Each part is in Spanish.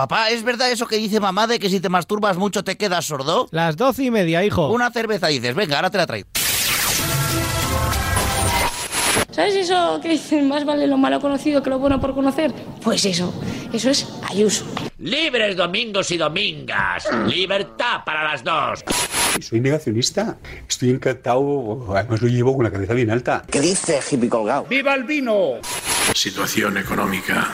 Papá, ¿es verdad eso que dice mamá de que si te masturbas mucho te quedas sordo? Las doce y media, hijo. Una cerveza dices, venga, ahora te la traigo. ¿Sabes eso que dicen más vale lo malo conocido que lo bueno por conocer? Pues eso, eso es Ayuso. Libres domingos y domingas. Libertad para las dos. Soy negacionista. Estoy encantado. Además lo llevo con la cabeza bien alta. ¿Qué dice hippie colgado? ¡Viva el vino! Situación económica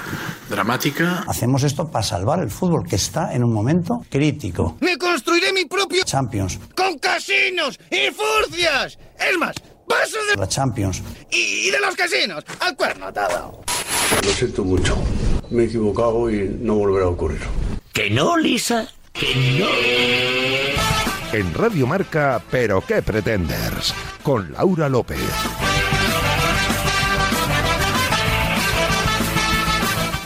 dramática. Hacemos esto para salvar el fútbol que está en un momento crítico. ¡Me construiré mi propio Champions! ¡Con casinos y furcias! Es más, paso de La Champions. y, y de los casinos al cuerno atado. Lo siento mucho. Me he equivocado y no volverá a ocurrir. ¿Que no, Lisa? ¿Que no? En Radio Marca, Pero qué pretenders, con Laura López.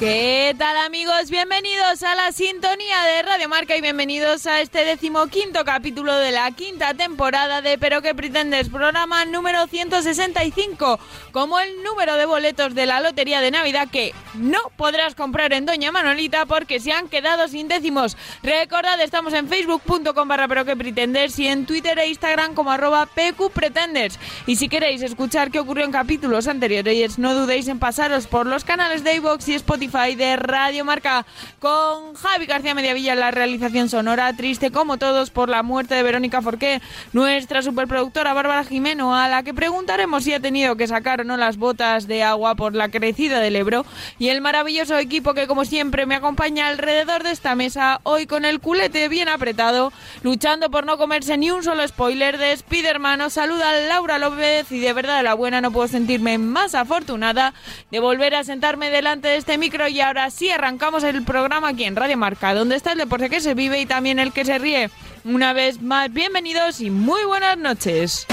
¿Qué tal amigos? Bienvenidos a la sintonía de Radio Marca y bienvenidos a este decimoquinto capítulo de la quinta temporada de Pero que pretendes, programa número 165, como el número de boletos de la Lotería de Navidad que no podrás comprar en Doña Manolita porque se han quedado sin décimos. Recordad, estamos en facebook.com barra Pero que pretendes y en Twitter e Instagram como arroba PQPretenders. Y si queréis escuchar qué ocurrió en capítulos anteriores, no dudéis en pasaros por los canales de iVoox y Spotify de Radio Marca con Javi García Mediavilla la realización sonora, triste como todos por la muerte de Verónica Forqué, nuestra superproductora Bárbara Jimeno, a la que preguntaremos si ha tenido que sacar o no las botas de agua por la crecida del Ebro, y el maravilloso equipo que como siempre me acompaña alrededor de esta mesa, hoy con el culete bien apretado, luchando por no comerse ni un solo spoiler de Spiderman. Os saluda Laura López y de verdad de la buena no puedo sentirme más afortunada de volver a sentarme delante de este micro y ahora sí arrancamos el programa aquí en Radio Marca, donde está el deporte que se vive y también el que se ríe. Una vez más, bienvenidos y muy buenas noches.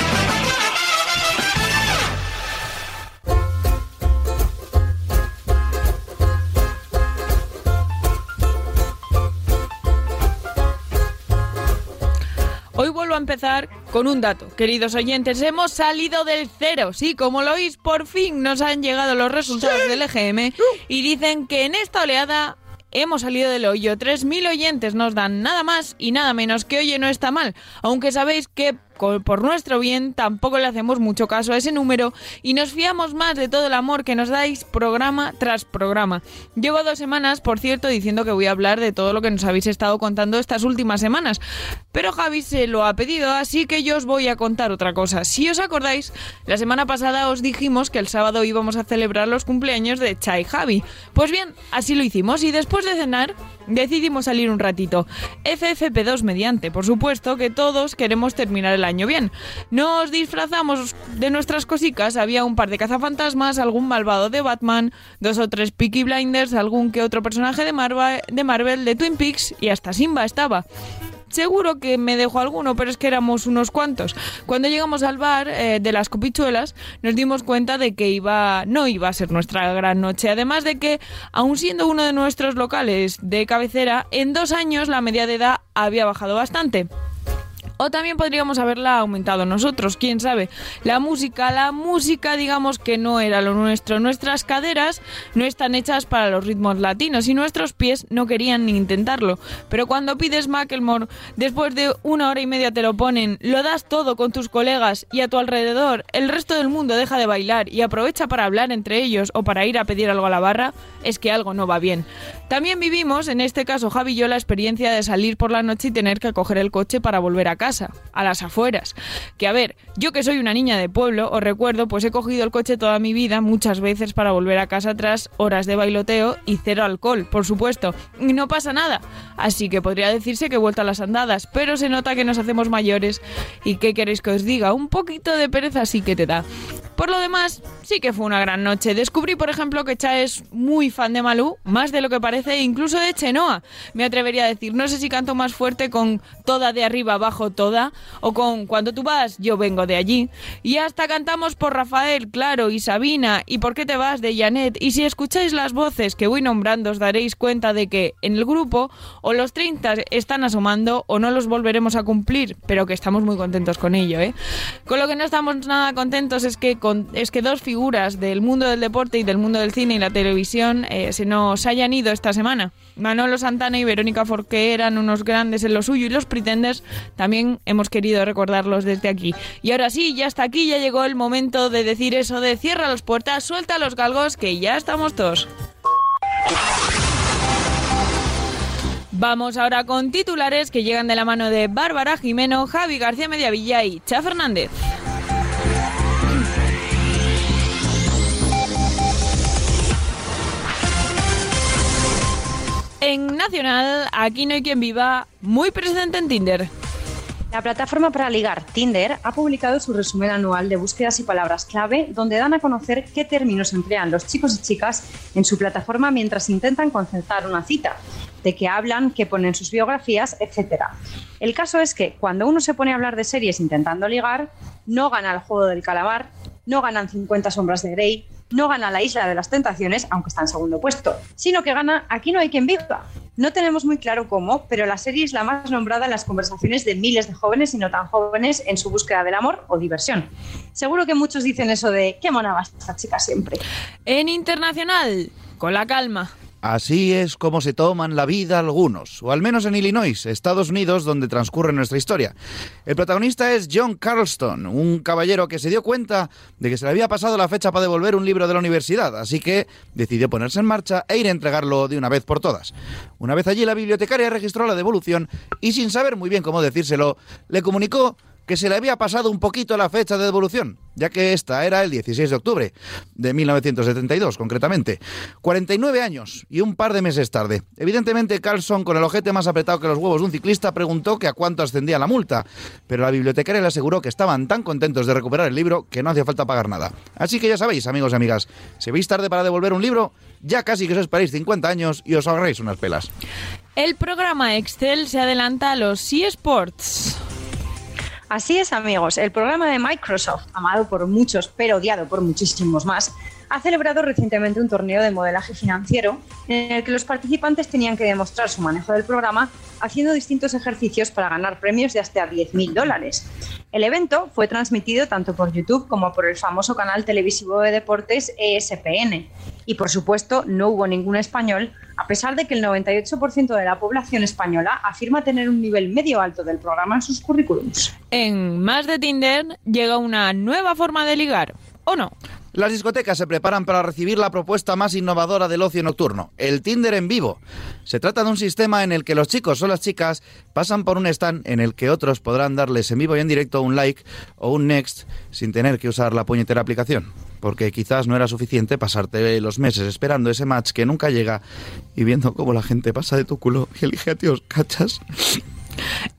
A empezar con un dato. Queridos oyentes, hemos salido del cero. Sí, como lo oís, por fin nos han llegado los resultados del EGM y dicen que en esta oleada hemos salido del hoyo. 3.000 oyentes nos dan nada más y nada menos que oye no está mal. Aunque sabéis que por nuestro bien tampoco le hacemos mucho caso a ese número y nos fiamos más de todo el amor que nos dais programa tras programa. Llevo dos semanas, por cierto, diciendo que voy a hablar de todo lo que nos habéis estado contando estas últimas semanas, pero Javi se lo ha pedido, así que yo os voy a contar otra cosa. Si os acordáis, la semana pasada os dijimos que el sábado íbamos a celebrar los cumpleaños de Chai Javi. Pues bien, así lo hicimos y después de cenar decidimos salir un ratito. FFP2 mediante, por supuesto que todos queremos terminar el año bien. Nos disfrazamos de nuestras cosicas, había un par de cazafantasmas, algún malvado de Batman, dos o tres Peaky Blinders, algún que otro personaje de Marvel, de Marvel, de Twin Peaks y hasta Simba estaba. Seguro que me dejó alguno, pero es que éramos unos cuantos. Cuando llegamos al bar eh, de las copichuelas, nos dimos cuenta de que iba, no iba a ser nuestra gran noche. Además de que, aun siendo uno de nuestros locales de cabecera, en dos años la media de edad había bajado bastante. O también podríamos haberla aumentado nosotros, quién sabe. La música, la música digamos que no era lo nuestro. Nuestras caderas no están hechas para los ritmos latinos y nuestros pies no querían ni intentarlo. Pero cuando pides Macklemore, después de una hora y media te lo ponen, lo das todo con tus colegas y a tu alrededor, el resto del mundo deja de bailar y aprovecha para hablar entre ellos o para ir a pedir algo a la barra, es que algo no va bien. También vivimos, en este caso Javi y yo, la experiencia de salir por la noche y tener que coger el coche para volver a casa, a las afueras. Que a ver, yo que soy una niña de pueblo, os recuerdo, pues he cogido el coche toda mi vida, muchas veces para volver a casa tras horas de bailoteo y cero alcohol, por supuesto. Y no pasa nada. Así que podría decirse que he vuelto a las andadas, pero se nota que nos hacemos mayores. ¿Y qué queréis que os diga? Un poquito de pereza sí que te da. Por lo demás, sí que fue una gran noche. Descubrí, por ejemplo, que Cha es muy fan de Malú, más de lo que parece, e incluso de Chenoa. Me atrevería a decir, no sé si canto más fuerte con toda de arriba abajo toda, o con cuando tú vas, yo vengo de allí. Y hasta cantamos por Rafael, claro, y Sabina, y por qué te vas de Janet. Y si escucháis las voces que voy nombrando, os daréis cuenta de que en el grupo o los 30 están asomando o no los volveremos a cumplir, pero que estamos muy contentos con ello, ¿eh? Con lo que no estamos nada contentos es que con- es que dos figuras del mundo del deporte y del mundo del cine y la televisión eh, se nos hayan ido esta semana. Manolo Santana y Verónica Forqué eran unos grandes en lo suyo y los Pretenders también hemos querido recordarlos desde aquí. Y ahora sí, ya está aquí, ya llegó el momento de decir eso de cierra las puertas, suelta los galgos, que ya estamos todos. Vamos ahora con titulares que llegan de la mano de Bárbara Jimeno, Javi García Mediavilla y Cha Fernández. En Nacional, aquí no hay quien viva, muy presente en Tinder. La plataforma para ligar Tinder ha publicado su resumen anual de búsquedas y palabras clave, donde dan a conocer qué términos emplean los chicos y chicas en su plataforma mientras intentan concertar una cita, de qué hablan, qué ponen en sus biografías, etc. El caso es que cuando uno se pone a hablar de series intentando ligar, no gana el juego del calamar, no ganan 50 sombras de Grey, no gana la Isla de las Tentaciones, aunque está en segundo puesto, sino que gana Aquí no hay quien viva. No tenemos muy claro cómo, pero la serie es la más nombrada en las conversaciones de miles de jóvenes y no tan jóvenes en su búsqueda del amor o diversión. Seguro que muchos dicen eso de qué mona va esta chica siempre. En Internacional, con la calma. Así es como se toman la vida algunos, o al menos en Illinois, Estados Unidos, donde transcurre nuestra historia. El protagonista es John Carlston, un caballero que se dio cuenta de que se le había pasado la fecha para devolver un libro de la universidad, así que decidió ponerse en marcha e ir a entregarlo de una vez por todas. Una vez allí, la bibliotecaria registró la devolución y, sin saber muy bien cómo decírselo, le comunicó que se le había pasado un poquito la fecha de devolución, ya que esta era el 16 de octubre de 1972, concretamente. 49 años y un par de meses tarde. Evidentemente, Carlson, con el ojete más apretado que los huevos de un ciclista, preguntó que a cuánto ascendía la multa, pero la bibliotecaria le aseguró que estaban tan contentos de recuperar el libro que no hacía falta pagar nada. Así que ya sabéis, amigos y amigas, si veis tarde para devolver un libro, ya casi que os esperáis 50 años y os ahorréis unas pelas. El programa Excel se adelanta a los eSports. Así es, amigos. El programa de Microsoft, amado por muchos pero odiado por muchísimos más, ha celebrado recientemente un torneo de modelaje financiero en el que los participantes tenían que demostrar su manejo del programa haciendo distintos ejercicios para ganar premios de hasta 10.000 dólares. El evento fue transmitido tanto por YouTube como por el famoso canal televisivo de deportes ESPN. Y por supuesto, no hubo ningún español, a pesar de que el 98% de la población española afirma tener un nivel medio alto del programa en sus currículums. En Más de Tinder llega una nueva forma de ligar, ¿o no? Las discotecas se preparan para recibir la propuesta más innovadora del ocio nocturno, el Tinder en vivo. Se trata de un sistema en el que los chicos o las chicas pasan por un stand en el que otros podrán darles en vivo y en directo un like o un next sin tener que usar la puñetera aplicación. Porque quizás no era suficiente pasarte los meses esperando ese match que nunca llega y viendo cómo la gente pasa de tu culo y elige a tíos cachas.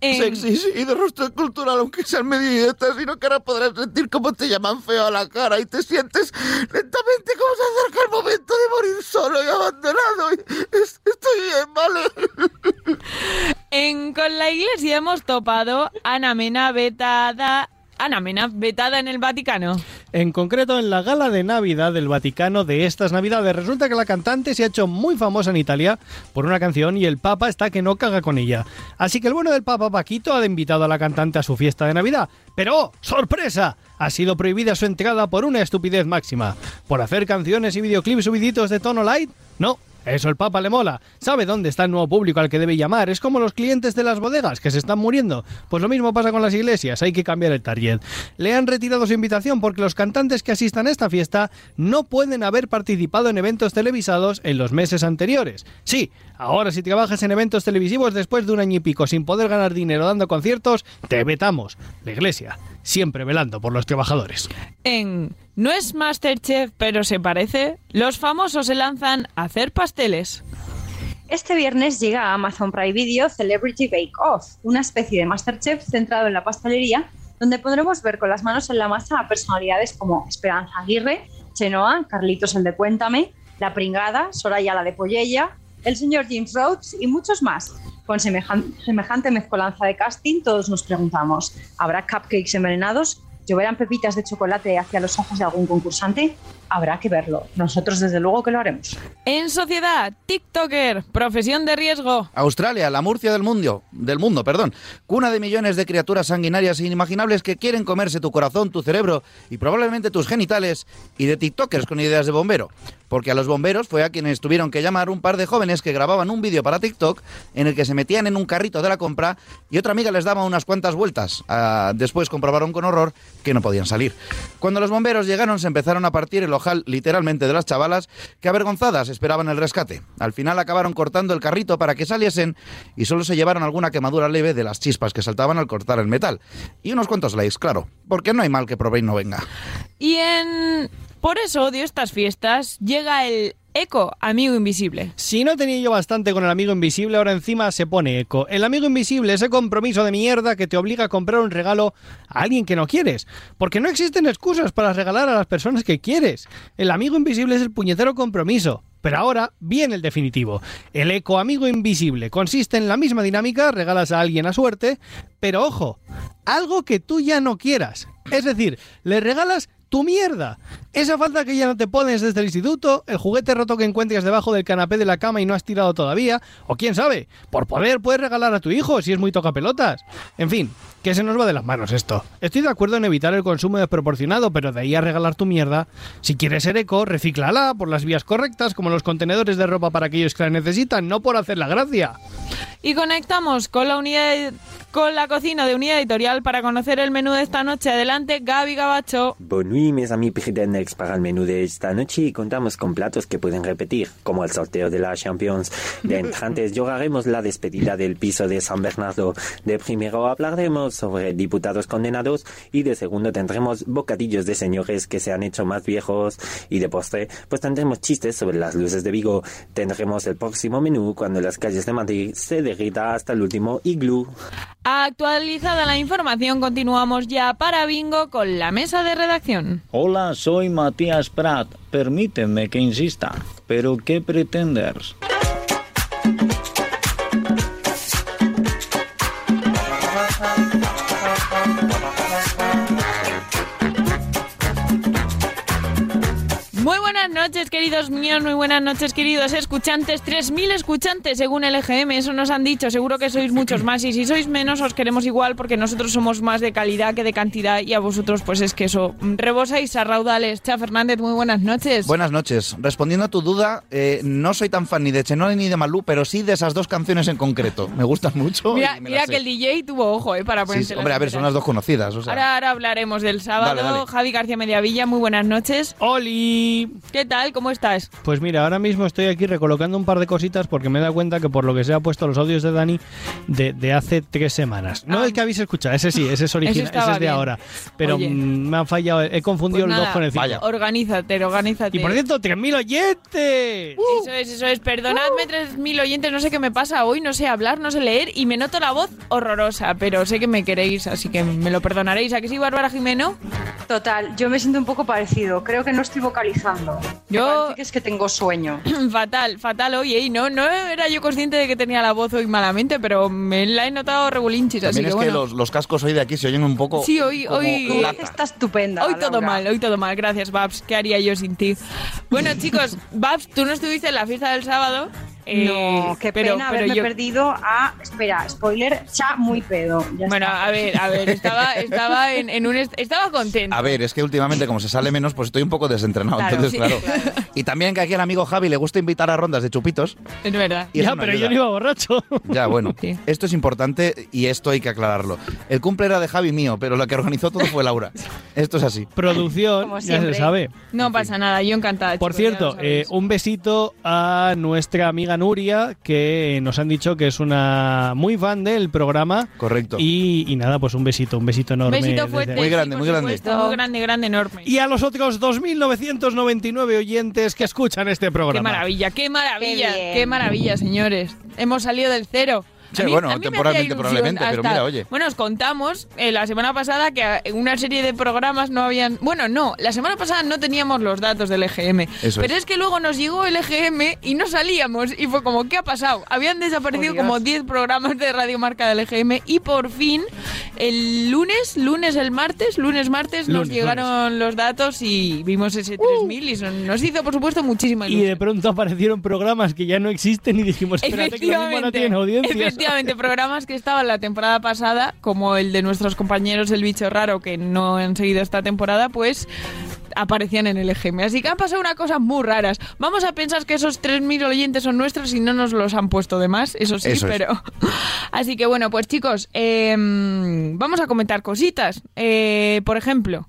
En- Sexys y de rostro cultural, aunque sean medio idiotas, sino que ahora podrás sentir cómo te llaman feo a la cara y te sientes lentamente como se acerca el momento de morir solo y abandonado. Y es- estoy bien, ¿vale? En Con la Iglesia hemos topado Ana Mena vetada. Ana Mena vetada en el Vaticano. En concreto, en la gala de Navidad del Vaticano de estas Navidades, resulta que la cantante se ha hecho muy famosa en Italia por una canción y el Papa está que no caga con ella. Así que el bueno del Papa Paquito ha invitado a la cantante a su fiesta de Navidad. Pero, ¡oh, ¡sorpresa! Ha sido prohibida su entrada por una estupidez máxima. ¿Por hacer canciones y videoclips subiditos de tono light? No, eso el Papa le mola. Sabe dónde está el nuevo público al que debe llamar. Es como los clientes de las bodegas que se están muriendo. Pues lo mismo pasa con las iglesias. Hay que cambiar el target. Le han retirado su invitación porque los cantantes que asistan a esta fiesta no pueden haber participado en eventos televisados en los meses anteriores. Sí, ahora si trabajas en eventos televisivos después de un año y pico sin poder ganar dinero dando conciertos, te vetamos. La iglesia, siempre velando por los trabajadores. En No es Masterchef, pero se parece, los famosos se lanzan a hacer pasteles. Este viernes llega a Amazon Prime Video Celebrity Bake Off, una especie de Masterchef centrado en la pastelería, donde podremos ver con las manos en la masa a personalidades como Esperanza Aguirre, Chenoa, Carlitos el de Cuéntame, La Pringada, Soraya la de Pollella, el señor James Rhodes y muchos más. Con semejan- semejante mezcolanza de casting, todos nos preguntamos, ¿habrá cupcakes envenenados? ¿Lloverán pepitas de chocolate hacia los ojos de algún concursante? Habrá que verlo. Nosotros desde luego que lo haremos. En sociedad, TikToker, profesión de riesgo. Australia, la Murcia del mundo, del mundo, perdón. Cuna de millones de criaturas sanguinarias e inimaginables que quieren comerse tu corazón, tu cerebro y probablemente tus genitales y de TikTokers con ideas de bombero. Porque a los bomberos fue a quienes tuvieron que llamar un par de jóvenes que grababan un vídeo para TikTok en el que se metían en un carrito de la compra y otra amiga les daba unas cuantas vueltas. Ah, después comprobaron con horror que no podían salir. Cuando los bomberos llegaron se empezaron a partir el ojal literalmente de las chavalas que avergonzadas esperaban el rescate. Al final acabaron cortando el carrito para que saliesen y solo se llevaron alguna quemadura leve de las chispas que saltaban al cortar el metal. Y unos cuantos likes, claro, porque no hay mal que probéis no venga. Y en... Por eso odio estas fiestas. Llega el Eco, amigo invisible. Si no tenía yo bastante con el amigo invisible, ahora encima se pone eco. El amigo invisible, ese compromiso de mierda que te obliga a comprar un regalo a alguien que no quieres. Porque no existen excusas para regalar a las personas que quieres. El amigo invisible es el puñetero compromiso. Pero ahora viene el definitivo. El eco amigo invisible consiste en la misma dinámica, regalas a alguien a suerte, pero ojo, algo que tú ya no quieras. Es decir, le regalas tu mierda. Esa falta que ya no te pones desde el instituto, el juguete roto que encuentres debajo del canapé de la cama y no has tirado todavía, o quién sabe, por poder puedes regalar a tu hijo si es muy toca pelotas. En fin, que se nos va de las manos esto. Estoy de acuerdo en evitar el consumo desproporcionado, pero de ahí a regalar tu mierda, si quieres ser eco, recíclala por las vías correctas, como los contenedores de ropa para aquellos que la necesitan, no por hacer la gracia. Y conectamos con la unidad con la cocina de Unidad Editorial para conocer el menú de esta noche. Adelante, Gaby Gabacho. Bonne nuit, mes amis Pretenders. Para el menú de esta noche contamos con platos que pueden repetir, como el sorteo de la Champions. De entrantes lloraremos la despedida del piso de San Bernardo. De primero hablaremos sobre diputados condenados y de segundo tendremos bocadillos de señores que se han hecho más viejos. Y de postre, pues tendremos chistes sobre las luces de Vigo. Tendremos el próximo menú cuando las calles de Madrid se derrita hasta el último iglú. Actualizada la información, continuamos ya para Bingo con la mesa de redacción. Hola, soy Matías Prat. Permíteme que insista. ¿Pero qué pretendes? Muy buenas noches, queridos míos, muy buenas noches, queridos escuchantes. 3.000 escuchantes según el EGM, eso nos han dicho. Seguro que sois muchos más y si sois menos os queremos igual porque nosotros somos más de calidad que de cantidad y a vosotros pues es que eso rebosáis a raudales. Cha Fernández, muy buenas noches. Buenas noches. Respondiendo a tu duda, eh, no soy tan fan ni de Chenoa ni de Malú, pero sí de esas dos canciones en concreto. Me gustan mucho. Mira, y me mira las sé. que el DJ tuvo ojo eh, para ponerse sí, hombre, a ver, son las dos conocidas. O sea. Ahora, ahora hablaremos del sábado. Dale, dale. Javi García Mediavilla, muy buenas noches. ¡Oli! ¿Qué tal? ¿Cómo estás? Pues mira, ahora mismo estoy aquí recolocando un par de cositas porque me he dado cuenta que por lo que se ha puesto los audios de Dani de, de hace tres semanas. No Ah. el que habéis escuchado, ese sí, ese es original, ese, es de bien. ahora. Pero Oye. me han fallado, he confundido Pues el 2 nada, con el 5. Organízate, organízate. Y por cierto, 3.000 oyentes. Eso es, eso es. Perdonadme, 3.000 oyentes, no sé qué me pasa hoy, no sé hablar, no sé leer y me noto la voz horrorosa, pero sé que me queréis, así que me lo perdonaréis. ¿A que sí, Bárbara Jimeno? Total, yo me siento un poco parecido. Creo que no estoy vocalizando. Yo- es que tengo sueño. fatal, fatal hoy, ¿eh? Y no, no era yo consciente de que tenía la voz hoy malamente, pero me la he notado regulinchis, así También que es que bueno. los, los cascos hoy de aquí se oyen un poco. Sí, hoy, como hoy, lata. Está estupenda. Hoy todo mal, hoy todo mal. Gracias, Babs. ¿Qué haría yo sin ti? Bueno, chicos, Babs, tú no estuviste en la fiesta del sábado. Eh, No, qué pero, pena pero haberme yo- perdido a... Espera, spoiler, cha muy pedo. Ya Bueno, está. a ver, a ver, estaba, estaba en, en un... est- Estaba contento. A ver, es que últimamente como se sale menos, pues estoy un poco desentrenado. Claro, entonces, sí, claro. claro. Y también que aquí al amigo Javi le gusta invitar a rondas de chupitos. Es verdad. Y Ya, no pero ayuda. yo no iba borracho. Ya, bueno, Sí. esto es importante y esto hay que aclararlo. El cumple era de Javi mío, pero la que organizó todo fue Laura. Esto es así. Producción, ya se sabe. No pasa nada, yo encantada. Por cierto, lo eh, un besito a nuestra amiga Nuria, que nos han dicho que es una muy fan del programa. Correcto. Y, y nada, pues un besito, un besito Un enorme. besito fuerte. Muy grande, sí, muy grande. supuesto, Muy grande, grande, enorme. Y a los otros 2.999 oyentes que escuchan este Qué programa. maravilla, qué maravilla, Qué qué maravilla, señores. Hemos salido del cero. Sí, A mí- bueno, a mí me temporalmente, probablemente, pero mira, oye. Bueno, os contamos eh, la semana pasada que eh, una serie de programas no habían... Bueno, no, la semana pasada no teníamos los datos del EGM. Eso pero es. es. que luego nos llegó el EGM y no salíamos. Y fue como, ¿qué ha pasado? Habían desaparecido Oh, como 10 programas de Radio Marca del EGM y por fin el lunes, lunes, el martes, lunes, martes, nos Lunes, llegaron los datos y vimos ese 3000 y son- nos hizo, por supuesto, muchísima Y ilusión. de pronto aparecieron programas que ya no existen y dijimos, espérate que lo mismo no tienen audiencias. Efectivamente, programas que estaban la temporada pasada, como el de nuestros compañeros El Bicho Raro, que no han seguido esta temporada, pues aparecían en el EGM. Así que han pasado unas cosas muy raras. Vamos a pensar que esos 3.000 oyentes son nuestros y no nos los han puesto de más, eso sí, Eso es. pero... Así que bueno, pues chicos, eh, vamos a comentar cositas. Eh, por ejemplo...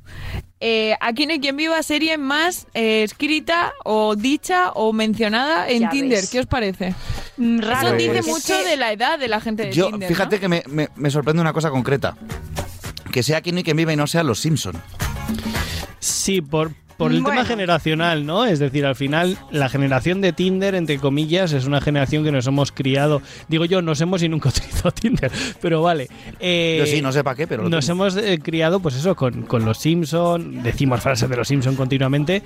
Eh, aquí no hay quien viva serie más eh, escrita o dicha o mencionada en Ya Tinder. ves. ¿Qué os parece? Mm, Raro. Eso dice Pues- mucho de la edad de la gente de Yo, Tinder. fíjate ¿no? que me, me- me sorprende una cosa concreta. Que sea quien y quien viva y no sea los Simpson. Sí, por, por el Bueno. tema generacional, ¿no? Es decir, al final, la generación de Tinder, entre comillas, es una generación que nos hemos criado. Digo yo, nos hemos y nunca utilizado Tinder, pero vale. Eh, Yo sí, no sé para qué, pero lo Nos tengo. hemos eh, criado, pues eso, con, con los Simpson, decimos frases de los Simpson continuamente,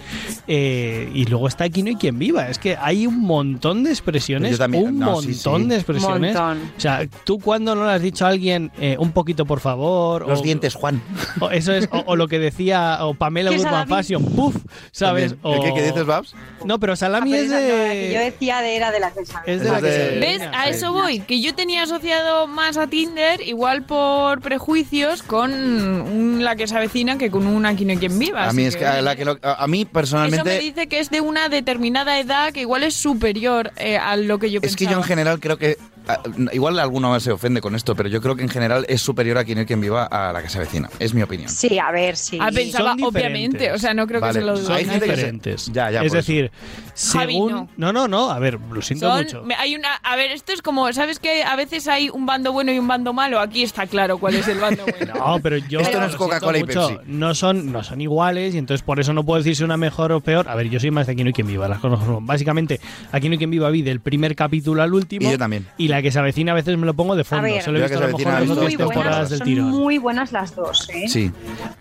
eh, y luego está aquí no hay quien viva. Es que hay un montón de expresiones, Yo también, un no, montón sí, sí. de expresiones. Montón. O sea, tú cuando no le has dicho a alguien eh, un poquito, por favor, Los o- dientes, Juan. o eso es, o, o lo que decía o Pamela ¿Qué Urban? Fashion, puff, ¿sabes? También. O- ¿El qué, qué dices, Babs? No, pero Ah, salami pero es la que yo de. decía de era de la que. Es de la que de- ¿Ves? A eso voy, que yo tenía asociado más a Tinder, igual por prejuicios, con un la que se avecina que con una aquí no hay quien viva. A mí, es que, a, la que lo- a mí Eso me personalmente... dice que es de una determinada edad que igual es superior eh, a lo que yo Es que pensaba. yo en general creo que... a- Igual alguno más se ofende con esto, pero yo creo que en general es superior a quien y quien viva a la que se avecina. Es mi opinión. Sí, a ver, sí. Ah, pensaba, Son diferentes. obviamente, o sea, no creo Vale, que se lo son dude. hay gente que se- diferentes. Ya, ya, es por decir, Javi, según. no. no, no, no, a ver, lo siento Son- mucho. hay una, a ver, esto es como, ¿sabes que a veces hay un bando bueno y un bando malo? Aquí está claro cuál es el bando bueno. No, pero yo Esto no es Coca-Cola y Pepsi. No son, no son iguales y entonces por eso no puedo decir si una mejor o peor. A ver, yo soy más de Aquí no hay quien viva, las son. Básicamente, Aquí no hay quien viva vi del primer capítulo al último. Y yo también. Y la que se avecina a veces me lo pongo de fondo. ver. Se lo he visto a lo mejor dos temporadas buenas, del son tirón. muy buenas las dos, ¿eh? Sí.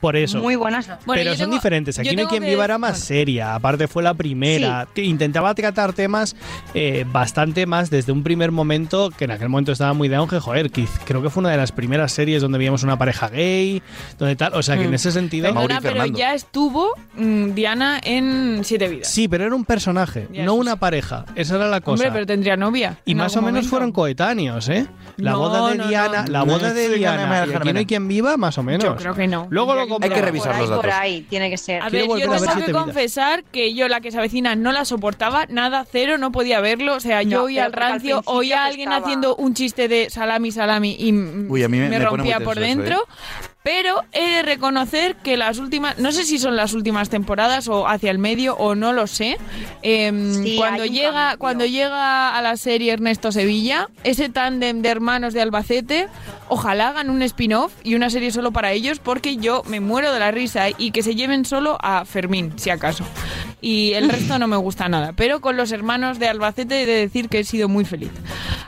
Por eso. Muy buenas las dos. Bueno, pero son tengo- diferentes. yo Aquí no hay quien viva era más bueno. seria. Aparte fue la primera. Te- Intentaba tratar temas eh, bastante más desde un primer momento, que en aquel momento estaba muy de auge. Joder, que creo que fue una de las primeras series donde veíamos una pareja gay, donde tal. O sea, que en Mm. ese sentido... Perdona, pero ya estuvo mm, Diana en Siete Vidas. Sí, pero era un personaje, Ya, no una sí. pareja. Esa era la cosa. Hombre, pero tendría novia. Y más o menos momento. fueron coetáneos, ¿eh? La No, boda de no, Diana, no. la boda de Diana. Y aquí no Carmen. hay quien viva, más o menos. Yo creo que no. Luego lo Hay que revisar por los ahí, por datos. ahí, tiene que ser. A ver, yo tengo que confesar que yo la que se avecina no la soportaba, nada, cero, no podía verlo. O sea, No, yo oía al rancio, oía a alguien estaba- haciendo un chiste de salami, salami y Uy, a mí me- rompía por eso, ¿eh? Pero he de reconocer que las últimas, no sé si son las últimas temporadas o hacia el medio o no lo sé. em, Sí, cuando llega, cambio. cuando llega a la serie Ernesto Sevilla, ese tándem de hermanos de Albacete, ojalá hagan un spin-off y una serie solo para ellos, porque yo me muero de la risa y que se lleven solo a Fermín, si acaso. Y el resto no me gusta nada. Pero con los hermanos de Albacete he de decir que he sido muy feliz.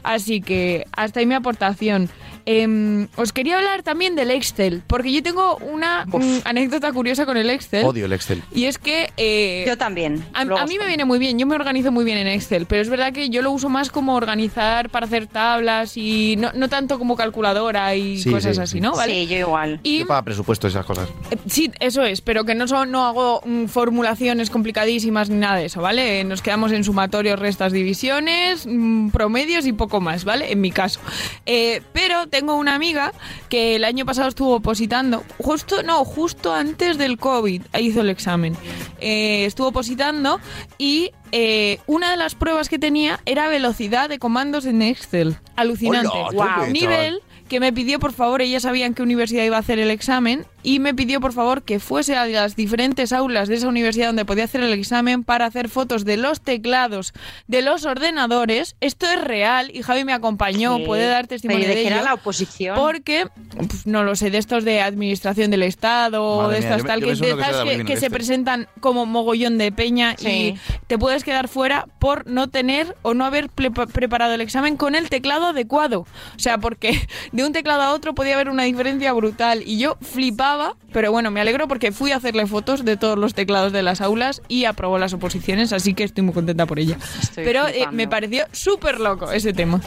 Así que hasta ahí mi aportación. Em, os quería hablar también del Excel, porque yo tengo una mm, anécdota curiosa con el Excel. Odio el Excel. Y es que... eh, Yo también. a, mí me viene muy bien, yo me organizo muy bien en Excel, pero es verdad que yo lo uso más como organizar para hacer tablas y no, no tanto como calculadora y Sí, cosas sí, así, sí. ¿no? ¿Vale? Sí, yo igual. Y Yo pago presupuesto esas cosas. eh, sí, eso es, pero que no son, no hago mm, formulaciones complicadísimas ni nada de eso, ¿vale? Nos quedamos en sumatorios, restas, divisiones, mm, promedios y poco más, ¿vale? En mi caso. Eh, pero tengo una amiga que el año pasado estuvo opositando, justo, no, justo antes del COVID, hizo el examen. Eh, estuvo opositando y eh, una de las pruebas que tenía era velocidad de comandos en Excel. Alucinante. Hola, Wow. Nivel que me pidió, por favor, ella sabía en qué universidad iba a hacer el examen, y me pidió por favor que fuese a las diferentes aulas de esa universidad donde podía hacer el examen para hacer fotos de los teclados de los ordenadores. Esto es real y Javi me acompañó, Sí. puede dar testimonio Pero ¿de de ello. la oposición? Porque, pues, no lo sé, de estos de administración del Estado, Madre de estas tal, yo que, de que se presentan como mogollón de peña Sí. y te puedes quedar fuera por no tener o no haber preparado el examen con el teclado adecuado. O sea, porque de un teclado a otro podía haber una diferencia brutal y yo flipaba, pero bueno, me alegro porque fui a hacerle fotos de todos los teclados de las aulas y aprobó las oposiciones, así que estoy muy contenta por ella. Estoy pero eh, me pareció súper loco ese tema.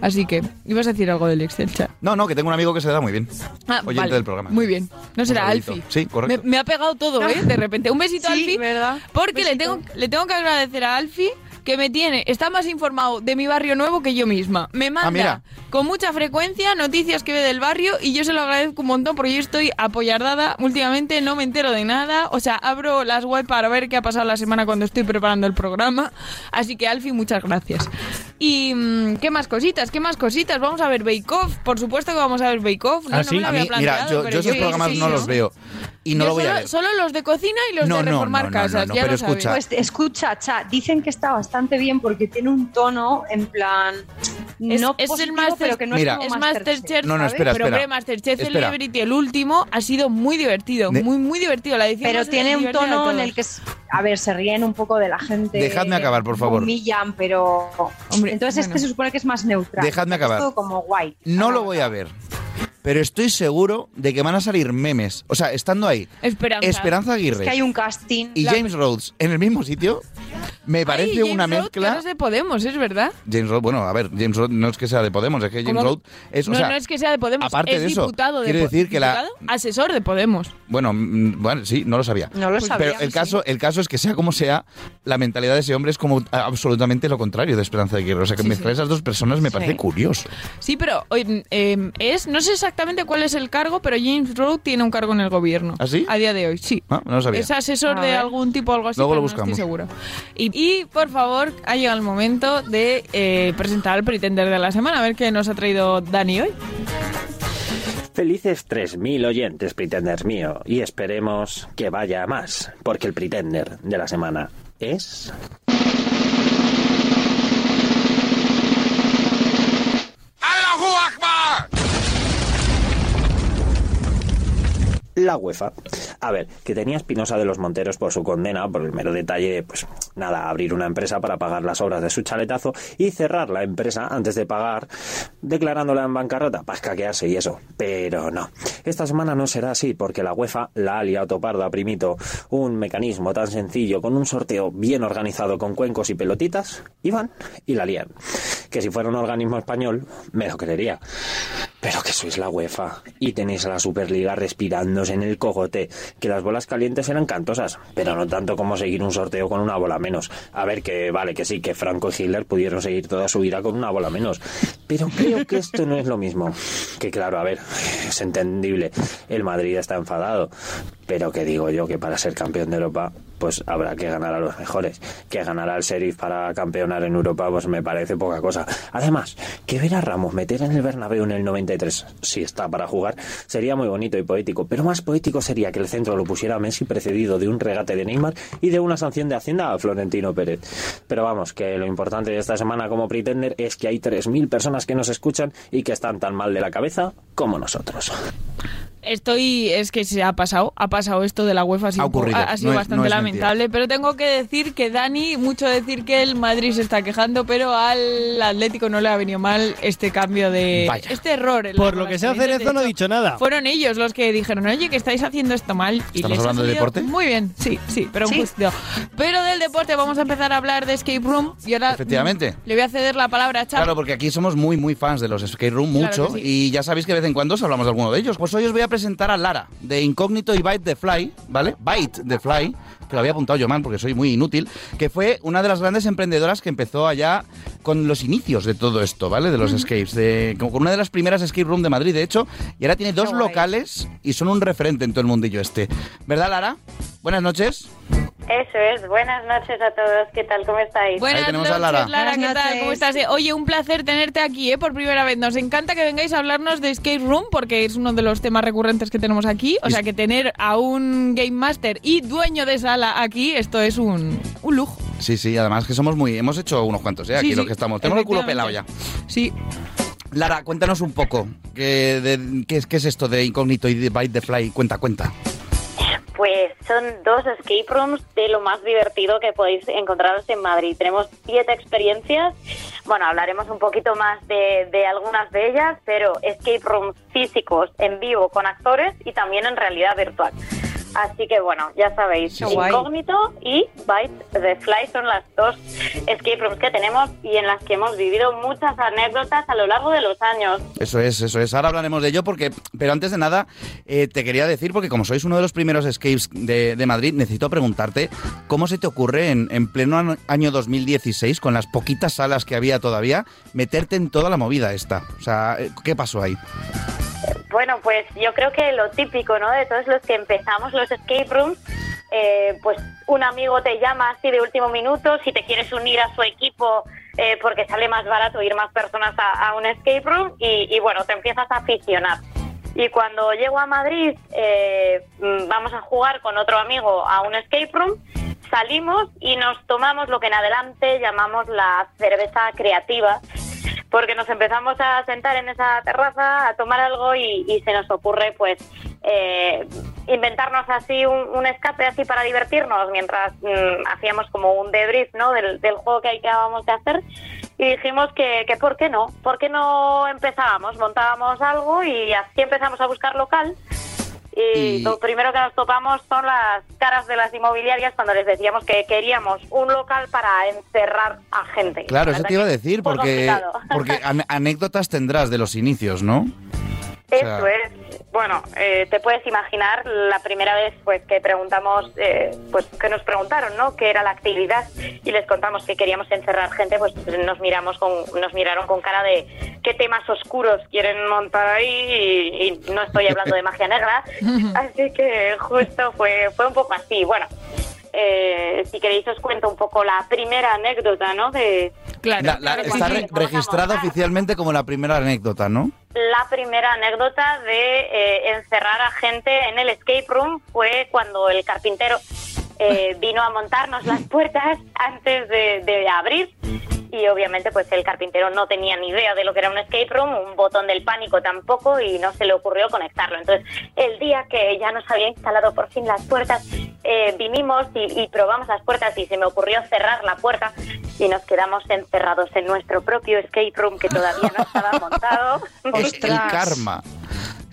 Así que, ibas a decir algo del Excel chat. No, no, que tengo un amigo que se da muy bien. Ah, Oyente vale. del programa. Muy bien. No Un será. Alfie. Sí, correcto. Me, me ha pegado todo, ¿eh? De repente. Un besito a Sí, Alfie. ¿verdad? Porque le tengo, le tengo que agradecer a Alfie que me tiene, está más informado de mi barrio nuevo que yo misma. Me manda Ah, mira. con mucha frecuencia noticias que ve del barrio y yo se lo agradezco un montón porque yo estoy apoyardada últimamente, no me entero de nada. O sea, abro las web para ver qué ha pasado la semana cuando estoy preparando el programa. Así que Alfie, muchas gracias. Y mm, qué más cositas, qué más cositas. Vamos a ver Bake Off, por supuesto que vamos a ver Bake Off. No, ¿Ah, no sí? me lo A había mí, mira, planteado, yo, yo esos sí, programas sí, no los veo y no Yo lo voy solo, a ver. solo los de cocina y los No, de no, reformar no, no, casas, no, ya pero lo sabes. escucha. Pues escucha, cha, dicen que está bastante bien porque tiene un tono en plan Es- no es el positivo, Master- pero que no Mira. es como Es Masterchef, Masterchef, No, no, ¿sabes? espera, pero espera. hombre, Masterchef Espera. Celebrity, el último, ha sido muy divertido, De- muy, muy divertido. La edición Pero tiene un tono en el que, es- a ver, se ríen un poco de la gente. Dejadme acabar, por favor. Humillan, pero... Hombre, Entonces bueno. este se supone que es más neutral. Dejadme Es acabar. todo como guay. No lo voy a ver. Pero estoy seguro de que van a salir memes. O sea, estando ahí, Esperanza. Esperanza Es Aguirre que hay un casting. y James Rhodes en el mismo sitio, me parece Ay, James una Rhodes, que mezcla. no es de Podemos, es verdad. James Rhodes, bueno, a ver, James Rhodes no es que sea de Podemos, es que James. Rhodes es, o no, sea, no es que sea de Podemos, aparte es de eso, diputado de quiere Po- decir que la- diputado, asesor de Podemos. bueno, mm, bueno, sí, no lo sabía. No lo sabía. Pero el caso, el caso es que sea como sea, la mentalidad de ese hombre es como absolutamente lo contrario de Esperanza Aguirre. O sea, que Sí, mezclar sí. esas dos personas me parece Sí. curioso. Sí, pero eh, es, no sé exactamente cuál es el cargo, pero James Rhodes tiene un cargo en el gobierno. ¿Ah, sí? A día de hoy, sí. Ah, no lo sabía. Es asesor A de ver. algún tipo o algo así, Luego lo no estoy buscamos. seguro. Y, y, por favor, ha llegado el momento de eh, presentar al pretender de la semana, a ver qué nos ha traído Dani hoy. Felices 3.000 oyentes, Pretenders mío, y esperemos que vaya a más, porque el Pretender de la semana es... La UEFA. A ver, que tenía Espinosa de los Monteros por su condena, por el mero detalle de, pues, nada, abrir una empresa para pagar las obras de su chaletazo y cerrar la empresa antes de pagar, declarándola en bancarrota para escaquearse y eso. Pero no. Esta semana no será así, porque la UEFA la ha liado toparda, primito. Un mecanismo tan sencillo, con un sorteo bien organizado con cuencos y pelotitas, y van y la lían. Que si fuera un organismo español, me lo creería. Pero que sois la UEFA y tenéis a la Superliga respirándose en el cogote, que las bolas calientes eran cantosas, pero no tanto como seguir un sorteo con una bola menos. A ver, que vale, que sí, que Franco y Hitler pudieron seguir toda su vida con una bola menos. Pero creo que esto no es lo mismo. Que claro, a ver, es entendible, el Madrid está enfadado, pero que digo yo que para ser campeón de Europa, pues habrá que ganar a los mejores. Que ganar al Sheriff para campeonar en Europa, pues me parece poca cosa. Además, que ver a Ramos meter en el Bernabéu en el 93, si está para jugar, sería muy bonito y poético. Pero más poético sería que el centro lo pusiera Messi precedido de un regate de Neymar y de una sanción de Hacienda a Florentino Pérez. Pero vamos, que lo importante de esta semana como Pretender es que hay 3.000 personas que nos escuchan y que están tan mal de la cabeza como nosotros. Estoy, es que se ha pasado, ha pasado esto de la UEFA, ha un ocurrido, ha- ha sido no es- bastante no es lamentable, pero tengo que decir que Dani, mucho decir que el Madrid se está quejando, pero al Atlético no le ha venido mal este cambio de, Vaya. este error. en Por lo que sea Cerezo no ha hecho, dicho nada. Fueron ellos los que dijeron, oye, que estáis haciendo esto mal. Y ¿Estamos les hablando de salido deporte? Muy bien, sí, sí, pero un Sí. justo. Pero del deporte vamos a empezar a hablar de Escape Room y ahora Efectivamente. le voy a ceder la palabra a Chavo. Claro, porque aquí somos muy, muy fans de los escape room, Claro mucho, que sí. y ya sabéis que de vez en cuando os hablamos de alguno de ellos. Pues hoy os voy a presentar a Lara, de Incógnito y Byte the Fly, ¿vale? Byte the Fly, que lo había apuntado yo mal porque soy muy inútil, que fue una de las grandes emprendedoras que empezó allá con los inicios de todo esto, ¿vale? De los escapes, de, con una de las primeras escape room de Madrid, de hecho, y ahora tiene dos locales y son un referente en todo el mundillo este. ¿Verdad, Lara? Buenas noches. Eso es, buenas noches a todos, ¿qué tal? ¿Cómo estáis? Buenas tenemos noches, a Lara. Lara, ¿qué tal? ¿Cómo estás? Oye, un placer tenerte aquí, ¿eh? Por primera vez. Nos encanta que vengáis a hablarnos de Skate Room, porque es uno de los temas recurrentes que tenemos aquí. O sea, que tener a un Game Master y dueño de sala aquí, esto es un, un lujo. Sí, sí, además que somos muy... Hemos hecho unos cuantos, ¿eh? Aquí Sí, los sí, que estamos. Tenemos el culo pelado ya. Sí. Lara, cuéntanos un poco. ¿Qué, de- qué es, qué es esto de Incógnito y de Bite the Fly? Cuenta, cuenta. Pues son dos escape rooms de lo más divertido que podéis encontraros en Madrid. Tenemos siete experiencias. Bueno, hablaremos un poquito más de, algunas de ellas, pero escape rooms físicos en vivo con actores y también en realidad virtual. Así que bueno, ya sabéis, guay. Incógnito y Bite the Fly son las dos escape rooms que tenemos y en las que hemos vivido muchas anécdotas a lo largo de los años. Eso es, eso es. Ahora hablaremos de ello porque, pero antes de nada, eh, te quería decir, porque como sois uno de los primeros escapes de, de Madrid, necesito preguntarte cómo se te ocurre en, en pleno año 2016, con las poquitas salas que había todavía, meterte en toda la movida esta. O sea, eh, ¿qué pasó ahí? Bueno, pues yo creo que lo típico, ¿no? De todos los que empezamos los escape rooms, eh, pues un amigo te llama así de último minuto, si te quieres unir a su equipo eh, porque sale más barato ir más personas a, un escape room y, bueno, te empiezas a aficionar. Y cuando llego a Madrid, eh, mm, vamos a jugar con otro amigo a un escape room, salimos y nos tomamos lo que en adelante llamamos la cerveza creativa, porque nos empezamos a sentar en esa terraza a tomar algo y, se nos ocurre pues inventarnos así un, un escape así para divertirnos mientras mm, hacíamos como un debrief ¿no? del, del juego que acabamos de hacer y dijimos que, que por qué no, por qué no empezábamos, montábamos algo y así empezamos a buscar local y, Y- lo primero que nos topamos son las caras de las inmobiliarias cuando les decíamos que queríamos un local para encerrar a gente. Claro, La eso te iba a decir, porque, porque an- anécdotas tendrás de los inicios, ¿no? Eso sea- es. Bueno, eh, te puedes imaginar la primera vez pues que preguntamos, eh, pues que nos preguntaron, ¿no? ¿Qué era la actividad? Y les contamos que queríamos encerrar gente, pues nos miramos con, nos miraron con cara de qué temas oscuros quieren montar ahí y, y no estoy hablando de magia negra, así que justo fue fue un poco así. Bueno. Eh, si queréis os cuento un poco la primera anécdota, ¿no? De Claro. La- la- claro, está re- registrada oficialmente como la primera anécdota, ¿no? La primera anécdota de eh, encerrar a gente en el escape room fue cuando el carpintero eh, vino a montarnos las puertas antes de, de abrir y obviamente pues el carpintero no tenía ni idea de lo que era un escape room, un botón del pánico tampoco y no se le ocurrió conectarlo. Entonces el día que ya nos había instalado por fin las puertas, eh, vinimos y, y probamos las puertas y se me ocurrió cerrar la puerta y nos quedamos encerrados en nuestro propio escape room que todavía no estaba montado. Es el karma.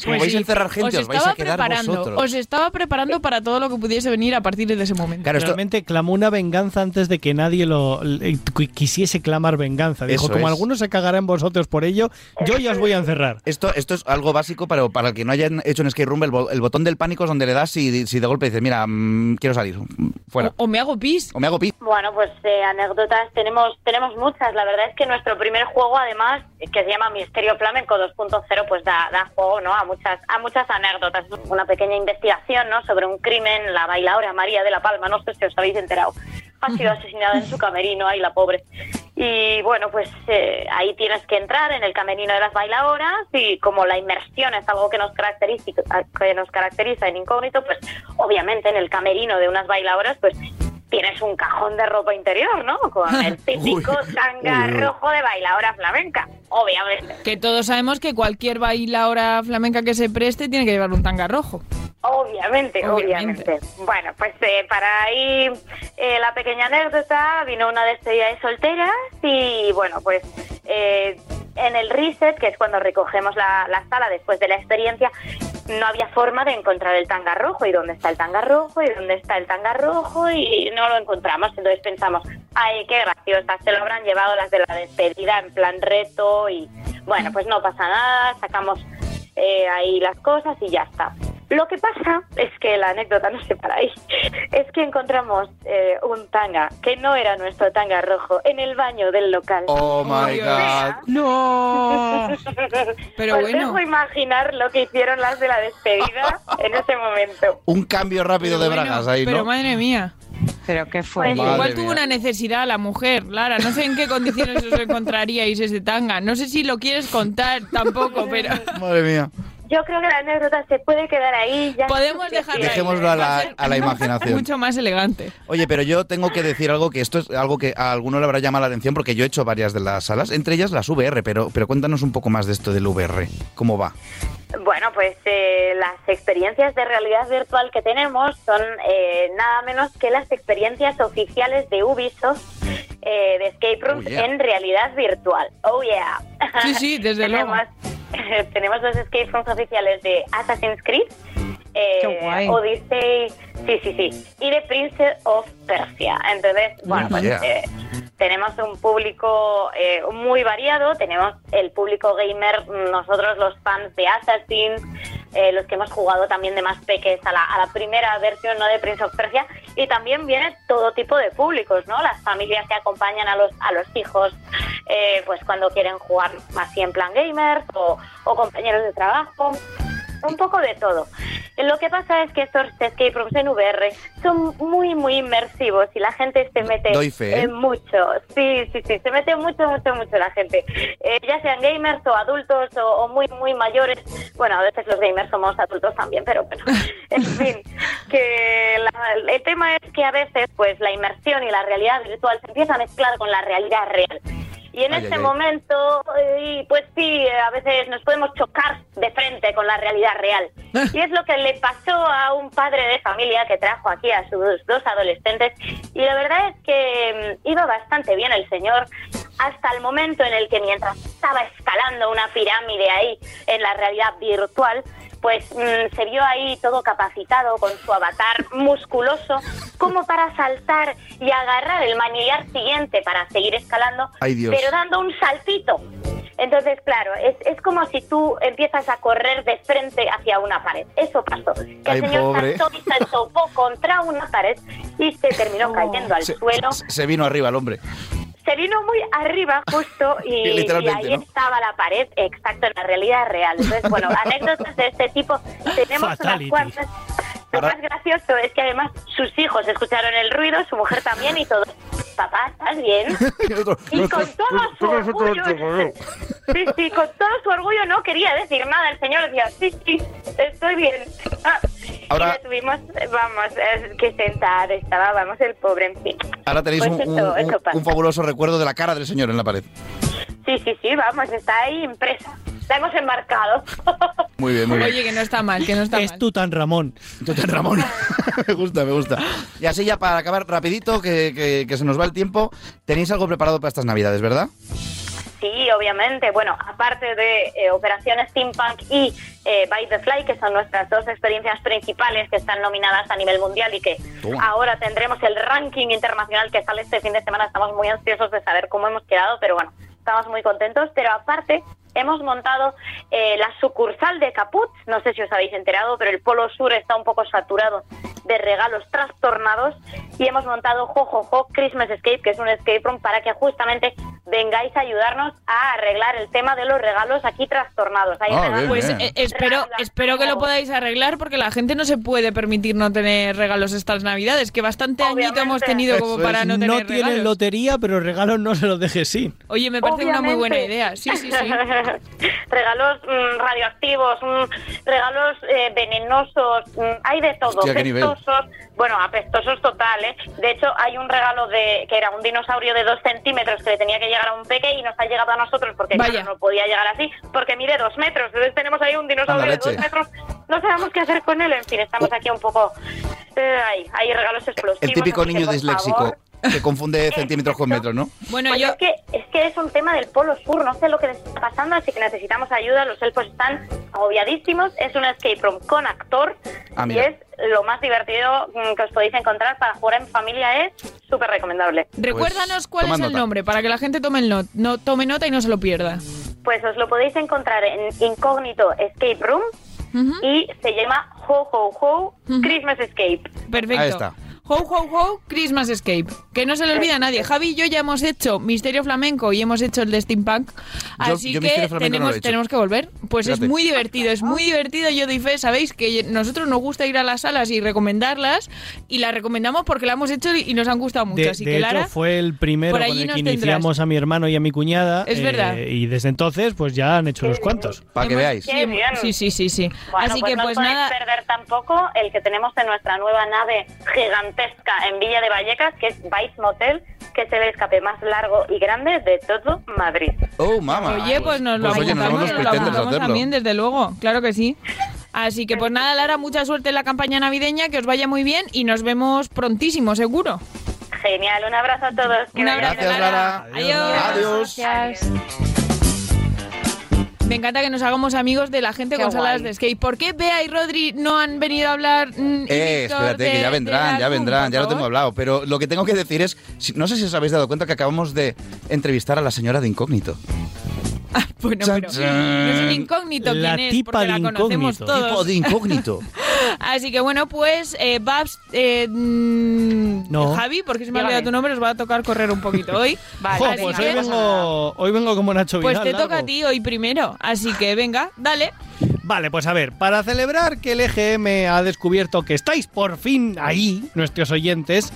Si Pues vais a sí, encerrar gente, os, vais estaba a quedar preparando, vosotros. Os estaba preparando para todo lo que pudiese venir a partir de ese momento. Claro, esto- Realmente clamó una venganza antes de que nadie lo quisiese clamar venganza. Dijo, Eso como es. algunos se cagará en vosotros por ello, yo ya os voy a encerrar. Esto, esto es algo básico, pero para el que no hayan hecho un escape room, el, bo- el botón del pánico es donde le das si, si de golpe dices, mira, mm, quiero salir, fuera. O, o me hago pis. O me hago pis. Bueno, pues eh, anécdotas tenemos tenemos muchas. La verdad es que nuestro primer juego, además, que se llama Misterio Flamenco 2.0, pues da, da juego ¿no? a muchas a muchas anécdotas. Una pequeña investigación ¿no? sobre un crimen. La bailadora María de la Palma, no sé si os habéis enterado, ha sido asesinada en su camerino, ahí la pobre. Y bueno, pues eh, ahí tienes que entrar en el camerino de las bailadoras y como la inmersión es algo que nos caracteriza, que nos caracteriza en incógnito, pues obviamente en el camerino de unas bailadoras, pues tienes un cajón de ropa interior, ¿no? Con el típico tanga rojo de bailadora flamenca, obviamente. Que todos sabemos que cualquier bailadora flamenca que se preste tiene que llevar un tanga rojo. Obviamente, obviamente. Bueno, pues eh, para ahí eh, la pequeña anécdota, vino una despedida de solteras y bueno, pues eh, en el reset, que es cuando recogemos la, la sala después de la experiencia, no había forma de encontrar el tanga rojo. ¿Y dónde está el tanga rojo? ¿Y dónde está el tanga rojo? Y no lo encontramos. Entonces pensamos, ay, qué graciosa, se lo habrán llevado las de la despedida en plan reto y bueno, pues no pasa nada, sacamos eh, ahí las cosas y ya está. Lo que pasa es que la anécdota no se para ahí. Es que encontramos eh, un tanga que no era nuestro tanga rojo en el baño del local. Oh my god. No. Pero Os bueno. dejo imaginar lo que hicieron las de la despedida en ese momento. Un cambio rápido de Bueno, bragas ahí, Pero ¿no? madre mía. Pero qué fue. Pues igual tuvo una necesidad la mujer, Lara. No sé en qué condiciones os encontraríais ese tanga. No sé si lo quieres contar tampoco, pero... Madre mía. Yo creo que la anécdota se puede quedar ahí. Ya Podemos dejarlo ahí. Dejémoslo a la, a la imaginación. Mucho más elegante. Oye, pero yo tengo que decir algo que esto es algo que a alguno le habrá llamado la atención porque yo he hecho varias de las salas, entre ellas las VR, pero, pero cuéntanos un poco más de esto del VR. ¿Cómo va? Bueno, pues eh, las experiencias de realidad virtual que tenemos son eh, nada menos que las experiencias oficiales de Ubisoft eh, de escape rooms Oh, yeah. en realidad virtual. Oh yeah. Sí, sí, desde tenemos, tenemos los escape rooms oficiales de Assassin's Creed, eh. Odyssey, sí, sí, sí, y de Prince of Persia. Entonces, bueno, pues eh, tenemos un público eh, muy variado, tenemos el público gamer, nosotros los fans de Assassin's, eh, los que hemos jugado también de más peques a la, a la primera versión no de Prince of Persia, y también viene todo tipo de públicos, ¿no? Las familias que acompañan a los, a los hijos, eh, pues cuando quieren jugar así en plan gamers o, o compañeros de trabajo un poco de todo. Lo que pasa es que estos escape rooms en VR son muy, muy inmersivos y la gente se mete Doy fe, ¿eh? en mucho. Sí, sí, sí, se mete mucho, mucho, mucho la gente. Eh, ya sean gamers o adultos o, o muy, muy mayores. Bueno, a veces los gamers somos adultos también, pero bueno. En fin, que la- el tema es que a veces pues la inmersión y la realidad virtual se empieza a mezclar con la realidad real. Y en Ay, este ay, momento, eh, pues sí, a veces nos podemos chocar de frente con la realidad real. Y es lo que le pasó a un padre de familia que trajo aquí a sus dos adolescentes. Y la verdad es que mm, iba bastante bien el señor hasta el momento en el que mientras estaba escalando una pirámide ahí en la realidad virtual, pues mm, se vio ahí todo capacitado con su avatar musculoso como para saltar y agarrar el manillar siguiente para seguir escalando, Ay, pero dando un saltito. Entonces, claro, es, es como si tú empiezas a correr de frente hacia una pared. Eso pasó. Que Ay, el señor pobre. saltó y se topó contra una pared y se terminó cayendo al Se, suelo. se vino arriba el hombre. Se vino muy arriba justo y, ahí ¿no? estaba la pared, exacto, en la realidad real. Entonces, bueno, anécdotas de este tipo tenemos Fatality. unas cuantas. Lo más gracioso es que además sus hijos escucharon el ruido, su mujer también y todo. Papá, ¿estás bien? Y con todo su orgullo, sí, sí, con todo su orgullo no quería decir nada. El señor decía, sí, sí, estoy bien. Ah, Ahora- y le tuvimos, vamos, que sentar, estaba, vamos, el pobre, en fin. Ahora tenéis Pues un, eso, un- eso pasa. un fabuloso recuerdo de la cara del señor en la pared. Sí, sí, sí, vamos, está ahí impresa. La hemos enmarcado. Muy bien, muy bien. Oye, que no está mal, que no está Es mal. Tutan Ramón. Tutan Ramón. me gusta, me gusta. Y así ya para acabar rapidito, que, que- que se nos va el tiempo, tenéis algo preparado para estas navidades, ¿verdad? Sí, obviamente. Bueno, aparte de eh, Operación Steampunk y eh, By the Fly, que son nuestras dos experiencias principales que están nominadas a nivel mundial y que Toma. ahora tendremos el ranking internacional que sale este fin de semana. Estamos muy ansiosos de saber cómo hemos quedado, pero bueno, estamos muy contentos. Pero aparte, hemos montado eh, la sucursal de Caput. No sé si os habéis enterado, pero el Polo Sur está un poco saturado de regalos trastornados y hemos montado Jojojo Christmas Escape, que es un escape room para que justamente vengáis a ayudarnos a arreglar el tema de los regalos aquí trastornados. Hay regalos- Pues eh, espero, espero que lo podáis arreglar porque la gente no se puede permitir no tener regalos estas navidades, que bastante añito hemos tenido como para no tener no tienen regalos. lotería, pero regalos no se los dejes sin. Oye, me parece una muy buena Obviamente. idea. Sí, sí, sí. regalos mm, radioactivos, mm, regalos eh, venenosos, mm, hay de todo. Hostia. Apestosos, bueno, apestosos total, ¿eh? De hecho, hay un regalo de que era un dinosaurio de dos centímetros que le tenía que llegar a un peque y nos ha llegado a nosotros porque Vaya. claro, no podía llegar así, porque mide dos metros. Entonces tenemos ahí un dinosaurio de dos metros. No sabemos qué hacer con él. En fin, estamos aquí un poco... eh, ahí, hay regalos explosivos. El típico que, niño disléxico favor, que confunde centímetros con metros, ¿no? Bueno, pues es que es que es un tema del Polo Sur, no sé lo que les está pasando, así que necesitamos ayuda. Los elfos están agobiadísimos. Es un escape room con actor Ah, y mira. es lo más divertido mm, que os podéis encontrar para jugar en familia. Es súper recomendable. Recuérdanos cuál toma es el nota. nombre para que la gente tome, el not- no, tome nota y no se lo pierda. Pues os lo podéis encontrar en Incógnito Escape Room y se llama Ho Ho Ho Christmas Escape. Perfecto. Ahí está. Ho, ho, ho, Christmas Escape. Que no se le olvida a nadie. Javi y yo ya hemos hecho Misterio Flamenco y hemos hecho el de Steampunk. Así yo que Misterio Flamenco no tenemos, hecho. tenemos que volver. Pues Fíjate. es muy divertido, es muy divertido. Yo doy fe, sabéis que nosotros nos gusta ir a las salas y recomendarlas. Y las recomendamos porque la hemos hecho y nos han gustado mucho. De, Así de que hecho, Lara. fue el primero por con el que tendrás. iniciamos a mi hermano y a mi cuñada. Es verdad. Y desde entonces, pues ya han hecho los cuantos. Para que Hemos- veáis. Sí, Qué bien. sí, sí, sí, sí. Bueno, Así pues que no pues podéis nada. perder tampoco el que tenemos en nuestra nueva nave gigantesca en Villa de Vallecas, que es Motel, que es el escape más largo y grande de todo Madrid. Oh, mamá. Oye, pues nos lo Pues oye, nos apuntamos, nos lo también, desde luego. Claro que sí. Así que pues nada, Lara, mucha suerte en la campaña navideña, que os vaya muy bien y nos vemos prontísimo, seguro. Genial, un abrazo a todos. que Un abrazo, Gracias, Lara. Adiós. Adiós. Me encanta que nos hagamos amigos de la gente Qué con salas de skate. ¿Por qué Bea y Rodri no han venido a hablar? mm, Eh, espérate, de- que ya vendrán, ya vendrán, ya lo tengo hablado. Pero lo que tengo que decir es, no sé si os habéis dado cuenta que acabamos de entrevistar a la señora de Incógnito. Bueno, Chan, pero es un incógnito La quién es, tipa porque de la conocemos incógnito. todos. Tipo de Incógnito. Así que bueno, pues eh, Babs, eh, mm, No. Javi, porque se me ha olvidado tu nombre, os va a tocar correr un poquito hoy. Vale, Jo, pues hoy vengo, hoy vengo como Nacho pues Vidal, te toca a largo. ti hoy primero. Así que venga, dale. Vale, pues a ver, para celebrar que el EGM ha descubierto que estáis por fin ahí, nuestros oyentes,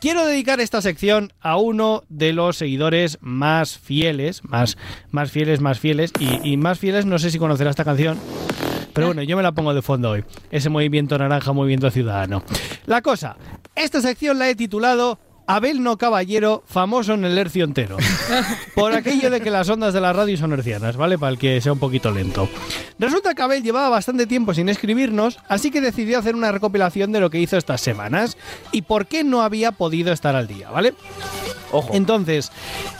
quiero dedicar esta sección a uno de los seguidores más fieles, más, más fieles, más fieles, y, y más fieles, no sé si conocerá esta canción. Pero bueno, yo me la pongo de fondo hoy. Ese movimiento naranja, movimiento ciudadano. La cosa, esta sección la he titulado Abel no caballero, famoso en el hercio entero. Por aquello de que las ondas de la radio son hercianas, ¿vale? Para el que sea un poquito lento. Resulta que Abel llevaba bastante tiempo sin escribirnos, así que decidió hacer una recopilación de lo que hizo estas semanas y por qué no había podido estar al día, ¿vale? Ojo. Entonces,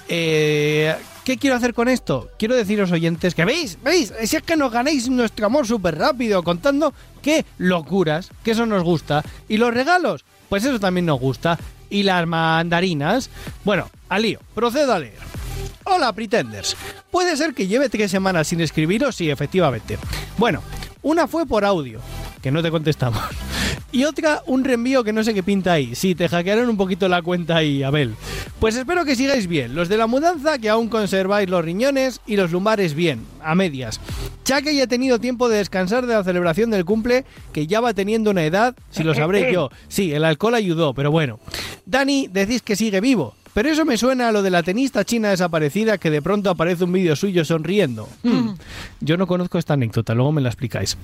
eh, ¿qué quiero hacer con esto? Quiero deciros, oyentes, que veis, veis, si es que nos ganéis nuestro amor súper rápido contando qué locuras, que eso nos gusta. Y los regalos, pues eso también nos gusta. Y las mandarinas, bueno, al lío, procedo a leer. Hola, Pretenders. Puede ser que lleve tres semanas sin escribiros, sí, efectivamente. Bueno, una fue por audio, que no te contestamos. Y otra, un reenvío que no sé qué pinta ahí. Sí, te hackearon un poquito la cuenta ahí, Abel. Pues espero que sigáis bien. Los de la mudanza, que aún conserváis los riñones y los lumbares bien, a medias. Ya que ya he tenido tiempo de descansar de la celebración del cumple, que ya va teniendo una edad, si lo sabré yo. Sí, el alcohol ayudó, pero bueno. Dani, decís que sigue vivo. Pero eso me suena a lo de la tenista china desaparecida que de pronto aparece un vídeo suyo sonriendo. Hmm. Yo no conozco esta anécdota, luego me la explicáis.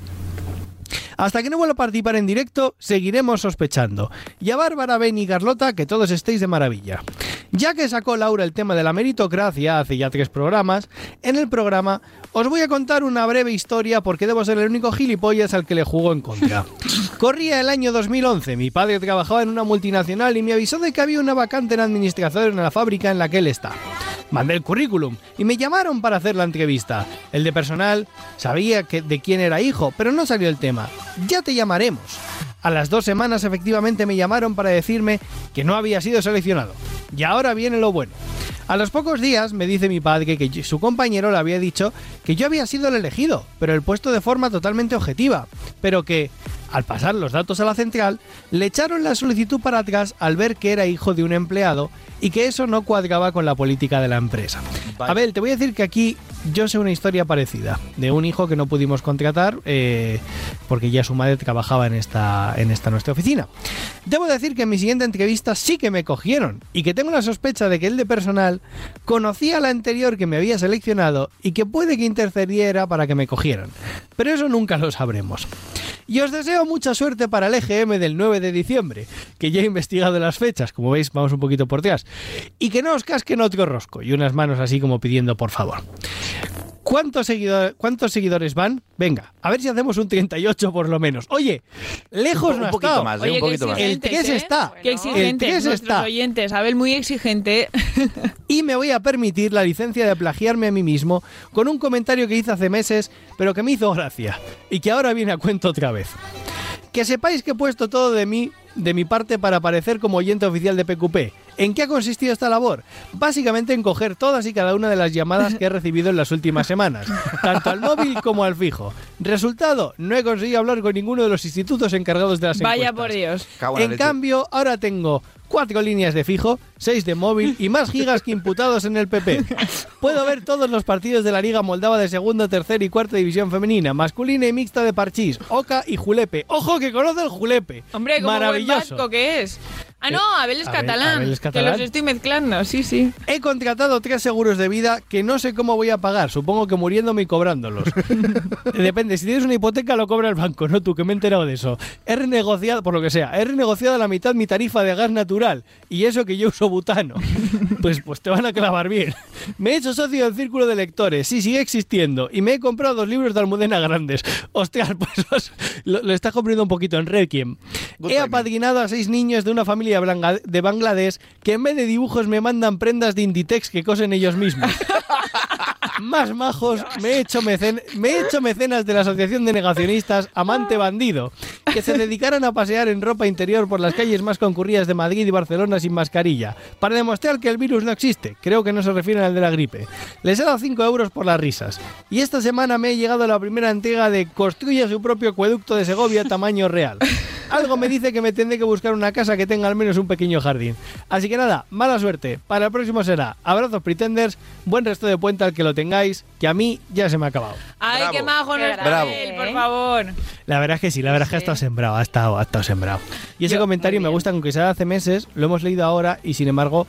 Hasta que no vuelva a participar en directo, seguiremos sospechando. Y a Bárbara, Ben y Carlota, que todos estéis de maravilla. Ya que sacó Laura el tema de la meritocracia hace ya tres programas, en el programa os voy a contar una breve historia porque debo ser el único gilipollas al que le jugó en contra. Corría el año 2011, mi padre trabajaba en una multinacional y me avisó de que había una vacante en administración en la fábrica en la que él está. Mandé el currículum y me llamaron para hacer la entrevista. El de personal sabía que de quién era hijo, pero no salió el tema. Ya te llamaremos. A las dos semanas efectivamente me llamaron para decirme que no había sido seleccionado. Y ahora viene lo bueno. A los pocos días me dice mi padre que su compañero le había dicho que yo había sido el elegido, pero el puesto de forma totalmente objetiva, pero que, al pasar los datos a la central, le echaron la solicitud para atrás al ver que era hijo de un empleado y que eso no cuadraba con la política de la empresa. A ver, te voy a decir que aquí yo sé una historia parecida, de un hijo que no pudimos contratar eh, porque ya su madre trabajaba en esta, en esta nuestra oficina. Debo decir que en mi siguiente entrevista sí que me cogieron y que tengo la sospecha de que el de personal conocía la anterior que me había seleccionado y que puede que intercediera para que me cogieran. Pero eso nunca lo sabremos. Y os deseo mucha suerte para el EGM del 9 de diciembre, que ya he investigado las fechas, como veis vamos un poquito por detrás, y que no os casquen otro rosco y unas manos así como pidiendo por favor. ¿Cuántos, seguidor- ¿Cuántos seguidores van? Venga, a ver si hacemos un 38 por lo menos. Oye, lejos Un no ha poquito estado. más, ¿eh? Oye, un poquito más. El exigentes, 3 ¿eh? está. Qué El exigentes 3 nuestros está. oyentes. Abel, muy exigente. Y me voy a permitir la licencia de plagiarme a mí mismo con un comentario que hice hace meses, pero que me hizo gracia y que ahora viene a cuento otra vez. Que sepáis que he puesto todo de mí, de mi parte, para aparecer como oyente oficial de PQP. ¿En qué ha consistido esta labor? Básicamente en coger todas y cada una de las llamadas que he recibido en las últimas semanas, tanto al móvil como al fijo. Resultado, no he conseguido hablar con ninguno de los institutos encargados de las Vaya encuestas. por Dios. Cago en cambio, ahora tengo cuatro líneas de fijo, seis de móvil y más gigas que imputados en el PP. Puedo ver todos los partidos de la Liga Moldava de segunda, tercera y cuarta división femenina, masculina y mixta de Parchís, Oca y Julepe. ¡Ojo que conoce el Julepe! Hombre, como buen Maravilloso. vasco que es. Ah, no, Abel es Abel- catalán. Abel es Que catalán. los estoy mezclando, sí, sí. He contratado tres seguros de vida que no sé cómo voy a pagar. Supongo que muriéndome y cobrándolos. Depende, si tienes una hipoteca lo cobra el banco, no tú, que me he enterado de eso. He renegociado, por lo que sea, he renegociado a la mitad mi tarifa de gas natural. Y eso que yo uso butano. Pues, pues te van a clavar bien. Me he hecho socio del círculo de lectores, sí, sigue existiendo. Y me he comprado dos libros de Almudena grandes. Hostias, pues os- lo, lo estás comprando un poquito en Requiem. He apadrinado a seis niños de una familia blanga- de Bangladesh que en vez de dibujos me mandan prendas de Inditex que cosen ellos mismos. Más majos, me he, hecho mecen- me he hecho mecenas de la Asociación de Negacionistas Amante Bandido, que se dedicaran a pasear en ropa interior por las calles más concurridas de Madrid y Barcelona sin mascarilla, para demostrar que el virus no existe. Creo que no se refieren al de la gripe. Les he dado 5 euros por las risas. Y esta semana me ha llegado la primera entrega de Construye su propio acueducto de Segovia tamaño real. Algo me dice que me tendré que buscar una casa que tenga al menos un pequeño jardín. Así que nada, mala suerte. Para el próximo será abrazos pretenders, buen resto de puente al que lo tengáis, que a mí ya se me ha acabado. Ay, Bravo. qué majo nuestro Bravo. Abel, por favor. La verdad es que sí, la verdad es que ha estado sembrado, ha estado, ha estado sembrado. Y ese Yo- comentario me gusta, aunque sea hace meses, lo hemos leído ahora y sin embargo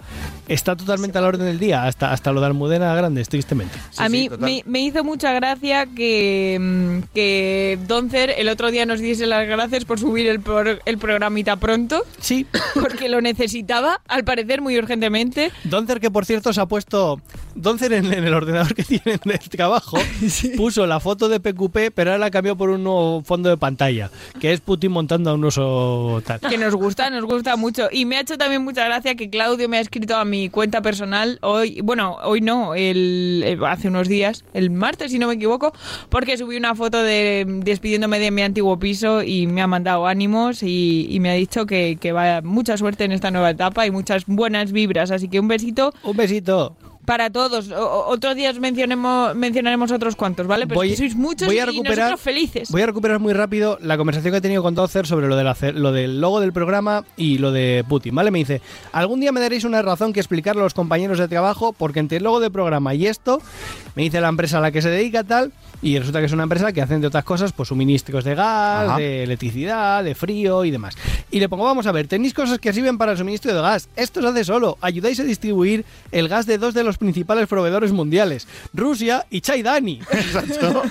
está totalmente a la orden del día, hasta, hasta lo de Almudena Grandes, tristemente. Sí, a sí, mí total. me, me hizo mucha gracia que, mm, que Doncer el otro día nos diese las gracias por subir el, por- el programita pronto, Sí, porque lo necesitaba, al parecer muy urgentemente. Doncer, que por cierto se ha puesto. Doncer en, en el ordenador que tienen del trabajo puso la foto de PQP, pero ahora la cambió por un nuevo fondo de pantalla, que es Putin montando a un oso tal. Que nos gusta, nos gusta mucho. Y me ha hecho también mucha gracia que Claudio me ha escrito a mi cuenta personal hoy, bueno, hoy no, el, eh, hace unos días, el martes si no me equivoco, porque subí una foto de despidiéndome de mi antiguo piso y me ha mandado ánimos y, y me ha dicho que, que va mucha suerte en esta nueva etapa y muchas buenas vibras. Así que un besito Un besito. para todos. O- otros días mencionemos, mencionaremos otros cuantos, ¿vale? Pero Voy- es que sois muchos voy a y nosotros felices. Voy a recuperar muy rápido la conversación que he tenido con Dozer sobre lo, del hacer- lo del logo del programa y lo de Putin, ¿vale? Me dice, algún día me daréis una razón que explicarle a los compañeros de trabajo porque entre el logo del programa y esto, me dice la empresa a la que se dedica tal, y resulta que es una empresa que hacen de otras cosas, pues suministros de gas, Ajá. de electricidad, de frío y demás. Y le pongo, vamos a ver, tenéis cosas que sirven para el suministro de gas. Esto se hace solo. Ayudáis a distribuir el gas de dos de los principales proveedores mundiales, Rusia y Chaidani. Exacto.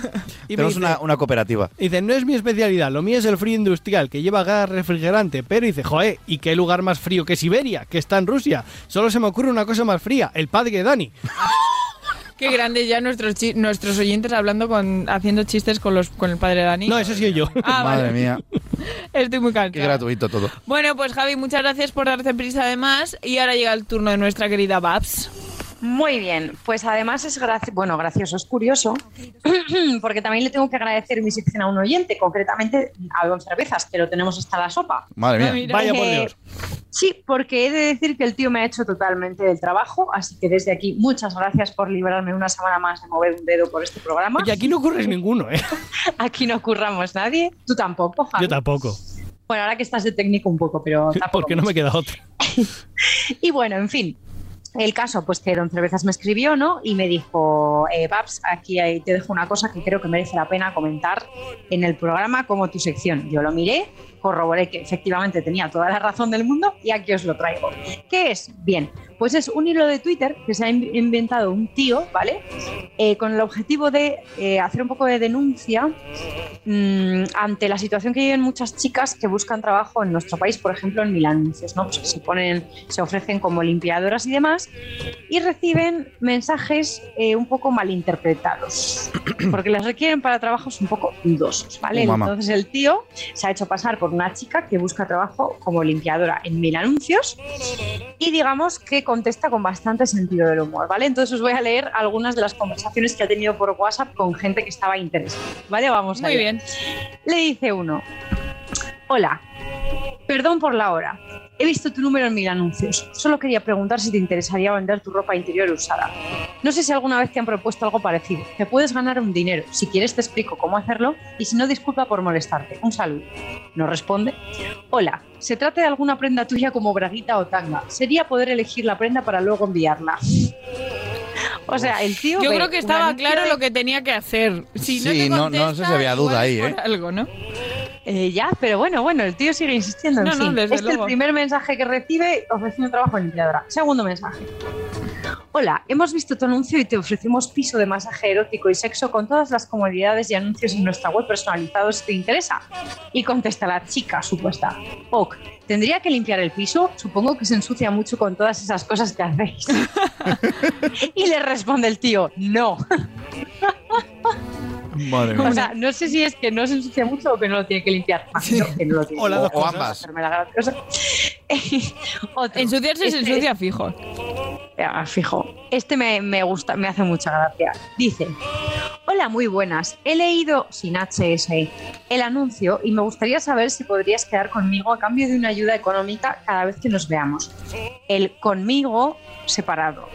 Y Tenemos dice- una, una cooperativa. Dice, no es mi especialidad, lo mío es el frío industrial, que lleva gas refrigerante. Pero dice, joe, ¿y qué lugar más frío que Siberia, que está en Rusia? Solo se me ocurre una cosa más fría, el padre de Dani. Qué grande ya nuestros chi- nuestros oyentes hablando con haciendo chistes con los con el padre de Dani. No, eso sí yo. Ah, Madre vale. mía, Estoy muy qué cansada. gratuito todo. Bueno, pues Javi, muchas gracias por darte prisa además. Y ahora llega el turno de nuestra querida Babs. Muy bien, pues además es graci- bueno, gracioso, es curioso, porque también le tengo que agradecer mi sección a un oyente, concretamente a Don Cervezas, que lo tenemos hasta la sopa. Madre Ah, mía. mira. Vaya por Eh, Dios. Sí, porque he de decir que el tío me ha hecho totalmente del trabajo, así que desde aquí muchas gracias por librarme una semana más de mover un dedo por este programa. Y aquí no ocurre ninguno, ¿eh? Aquí no curramos nadie, tú tampoco, Javi. Yo tampoco. Bueno, ahora que estás de técnico un poco, pero tampoco Porque no me queda otra. Y bueno, en fin. El caso, pues que Don Cervezas me escribió, ¿no? Y me dijo, eh, aquí te dejo una cosa que creo que merece la pena comentar en el programa como tu sección. Yo lo miré, corroboré que efectivamente tenía toda la razón del mundo y aquí os lo traigo. ¿Qué es? Bien, pues es un hilo de Twitter que se ha in- inventado un tío, ¿vale? Eh, con el objetivo de eh, hacer un poco de denuncia mm, ante la situación que viven muchas chicas que buscan trabajo en nuestro país, por ejemplo en Milanuncios, ¿no? Pues se ponen, se ofrecen como limpiadoras y demás, y reciben mensajes eh, un poco malinterpretados, porque les requieren para trabajos un poco dudosos, ¿vale? Mamá. Entonces el tío se ha hecho pasar por una chica que busca trabajo como limpiadora en Milanuncios y digamos que contesta con bastante sentido del humor, ¿vale? Entonces os voy a leer algunas de las conversaciones que ha tenido por WhatsApp con gente que estaba interesada, ¿vale? Vamos Muy allá. bien. Le dice uno, hola, perdón por la hora. He visto tu número en mil anuncios. Solo quería preguntar si te interesaría vender tu ropa interior usada. No sé si alguna vez te han propuesto algo parecido. Te puedes ganar un dinero. Si quieres te explico cómo hacerlo y si no, disculpa por molestarte. Un saludo. No responde. Hola, se trata de alguna prenda tuya como braguita o tanga. Sería poder elegir la prenda para luego enviarla. O sea, el tío. Yo creo que estaba claro de- lo que tenía que hacer. Si no Sí, te no- no sé si había duda ahí, ¿eh? Algo, ¿no? Eh, ya, pero bueno, bueno, el tío sigue insistiendo. En No, no, fin. desde este es el primer mensaje que recibe ofreciendo trabajo en limpiadora. Segundo mensaje. Hola, hemos visto tu anuncio y te ofrecemos piso de masaje erótico y sexo con todas las comodidades y anuncios en nuestra web personalizados si te interesa. Y contesta la chica supuesta. Ok, ¿tendría que limpiar el piso? Supongo que se ensucia mucho con todas esas cosas que hacéis. y le responde el tío, no. Madre O sea, no sé si es que no se ensucia mucho o que no lo tiene que limpiar. Imagino que no lo tiene O las dos cosas. Otro. Ensuciarse se Este- ensucia fijo. Fijo. Este me, me gusta, me hace mucha gracia. Dice: Hola, muy buenas. He leído sin HS el anuncio y me gustaría saber si podrías quedar conmigo a cambio de una ayuda económica cada vez que nos veamos. El conmigo separado.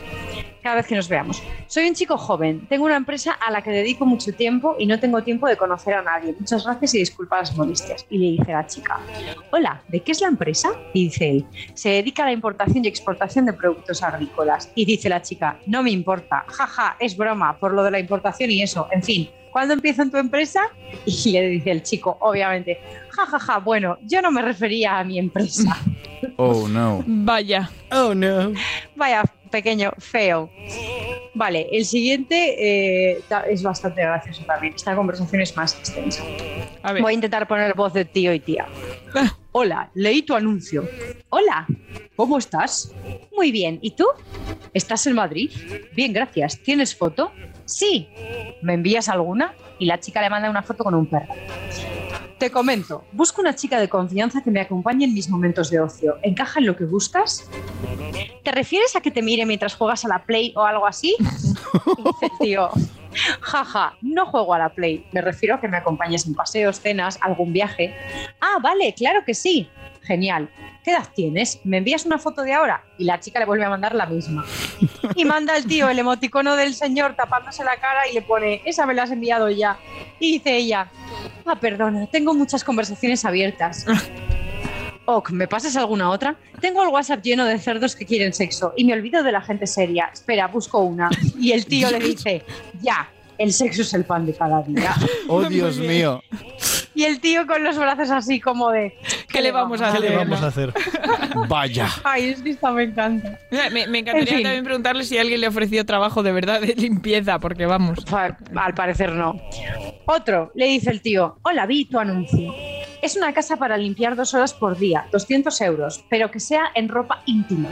Cada vez que nos veamos. Soy un chico joven, tengo una empresa a la que dedico mucho tiempo y no tengo tiempo de conocer a nadie. Muchas gracias y disculpa las molestias. Y le dice la chica, hola, ¿de qué es la empresa? Y dice él, se dedica a la importación y exportación de productos agrícolas. Y dice la chica, no me importa, jaja, es broma, por lo de la importación y eso, en fin. ¿Cuándo empieza en tu empresa? Y le dice el chico, obviamente, jajaja, bueno, yo no me refería a mi empresa. Oh, no. Vaya. Oh, no. Vaya, pequeño, feo. Vale, el siguiente eh, es bastante gracioso también. Esta conversación es más extensa. A ver. Voy a intentar poner voz de tío y tía. Hola, leí tu anuncio. Hola, ¿cómo estás? Muy bien, ¿y tú? ¿Estás en Madrid? Bien, gracias. ¿Tienes foto? Sí. ¿Me envías alguna? Y la chica le manda una foto con un perro. Te comento, busco una chica de confianza que me acompañe en mis momentos de ocio. ¿Encaja en lo que buscas? ¿Te refieres a que te mire mientras juegas a la Play o algo así? Dice tío, jaja, no juego a la Play. Me refiero a que me acompañes en paseos, cenas, algún viaje. Ah, vale, claro que sí. Genial. ¿Qué edad tienes? ¿Me envías una foto de ahora? Y la chica le vuelve a mandar la misma. Y manda el tío el emoticono del señor tapándose la cara y le pone, esa me la has enviado ya. Y dice ella, ah, perdona, tengo muchas conversaciones abiertas. Ok, ¿me pasas alguna otra? Tengo el WhatsApp lleno de cerdos que quieren sexo y me olvido de la gente seria. Espera, busco una. Y el tío le dice, ya, el sexo es el pan de cada día. Oh, Dios mío. Y el tío con los brazos así como de... ¿Qué le vamos a ¿Qué le hacer? vamos a hacer? Vaya. Ay, es que esta me encanta. Me, me encantaría En fin. también preguntarle si alguien le ofreció trabajo de verdad de limpieza, porque vamos. Al parecer no. Otro, le dice el tío, hola, vi tu anuncio. Es una casa para limpiar dos horas por día, 200 euros, pero que sea en ropa íntima.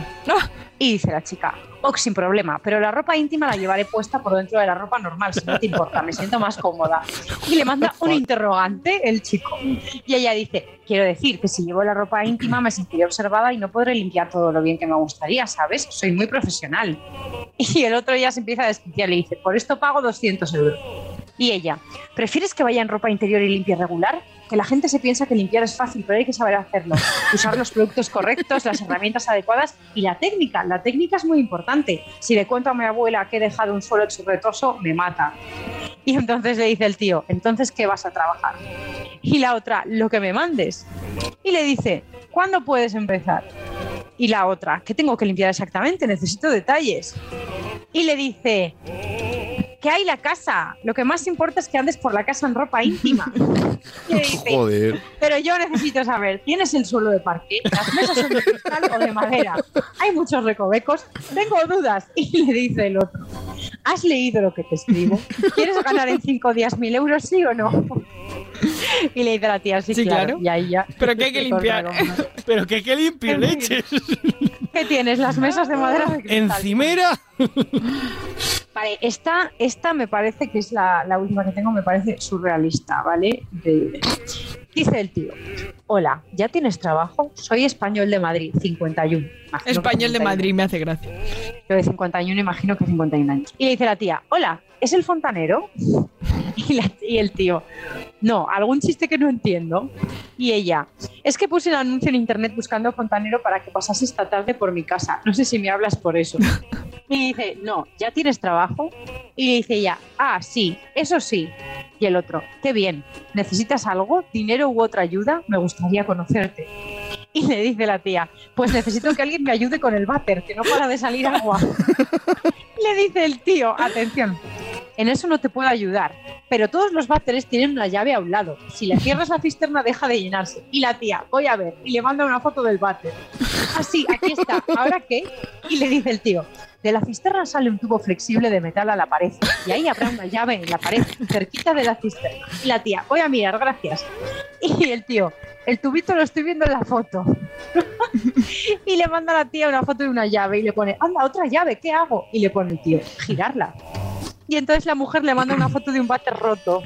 Y dice la chica, ok, sin problema, pero la ropa íntima la llevaré puesta por dentro de la ropa normal, si no te importa, me siento más cómoda. Y le manda un interrogante el chico. Y ella dice, quiero decir que si llevo la ropa íntima me sentiré observada y no podré limpiar todo lo bien que me gustaría, ¿sabes? Soy muy profesional. Y el otro ya se empieza a desquiciar y le dice, por esto pago 200 euros. Y ella, ¿prefieres que vaya en ropa interior y limpie regular? Que la gente se piensa que limpiar es fácil, pero hay que saber hacerlo. Usar los productos correctos, las herramientas adecuadas y la técnica. La técnica es muy importante. Si le cuento a mi abuela que he dejado un suelo churretoso, me mata. Y entonces le dice el tío, ¿entonces qué vas a trabajar? Y la otra, lo que me mandes. Y le dice, ¿cuándo puedes empezar? Y la otra, ¿qué tengo que limpiar exactamente? Necesito detalles. Y le dice, que hay la casa. Lo que más importa es que andes por la casa en ropa íntima. Y le dice, Joder. pero yo necesito saber, ¿tienes el suelo de parque? ¿Las mesas son de cristal o de madera? Hay muchos recovecos. Tengo dudas. Y le dice el otro, ¿has leído lo que te escribo? ¿Quieres ganar en cinco días mil euros, sí o no? Y le dice la tía, sí, Sí, claro. claro. Y ahí ya. Pero que hay que limpiar. Pero que qué limpio En fin. leches. ¿Qué tienes? Las mesas de madera de cristal. Encimera. Vale, esta, esta me parece que es la, la última que tengo, me parece surrealista, ¿vale? De- dice el tío, hola, ¿ya tienes trabajo? Soy español de Madrid, 51. Imagino que Español de 51. Madrid me hace gracia. Yo de 51 imagino que 51 años. Y le dice la tía, hola, ¿es el fontanero? Y Y, la- y el tío, no, algún chiste que no entiendo. Y ella, es que puse el anuncio en internet buscando fontanero para que pasase esta tarde por mi casa. No sé si me hablas por eso. Y dice, no, ¿ya tienes trabajo? Y le dice ella, ah, sí, eso sí. Y el otro, qué bien, ¿necesitas algo? ¿Dinero u otra ayuda? Me gustaría conocerte. Y le dice la tía, pues necesito que alguien me ayude con el váter, que no para de salir agua. le dice el tío, atención, en eso no te puedo ayudar, pero todos los váteres tienen una llave a un lado. Si le cierras la cisterna deja de llenarse. Y la tía, voy a ver, y le manda una foto del váter. Así, aquí está, ¿ahora qué? Y le dice el tío, de la cisterna sale un tubo flexible de metal a la pared y ahí habrá una llave en la pared, cerquita de la cisterna. Y la tía, voy a mirar, gracias. Y el tío, el tubito lo estoy viendo en la foto. y le manda a la tía una foto de una llave y le pone, anda, otra llave, ¿qué hago? Y le pone el tío, girarla. Y entonces la mujer le manda una foto de un váter roto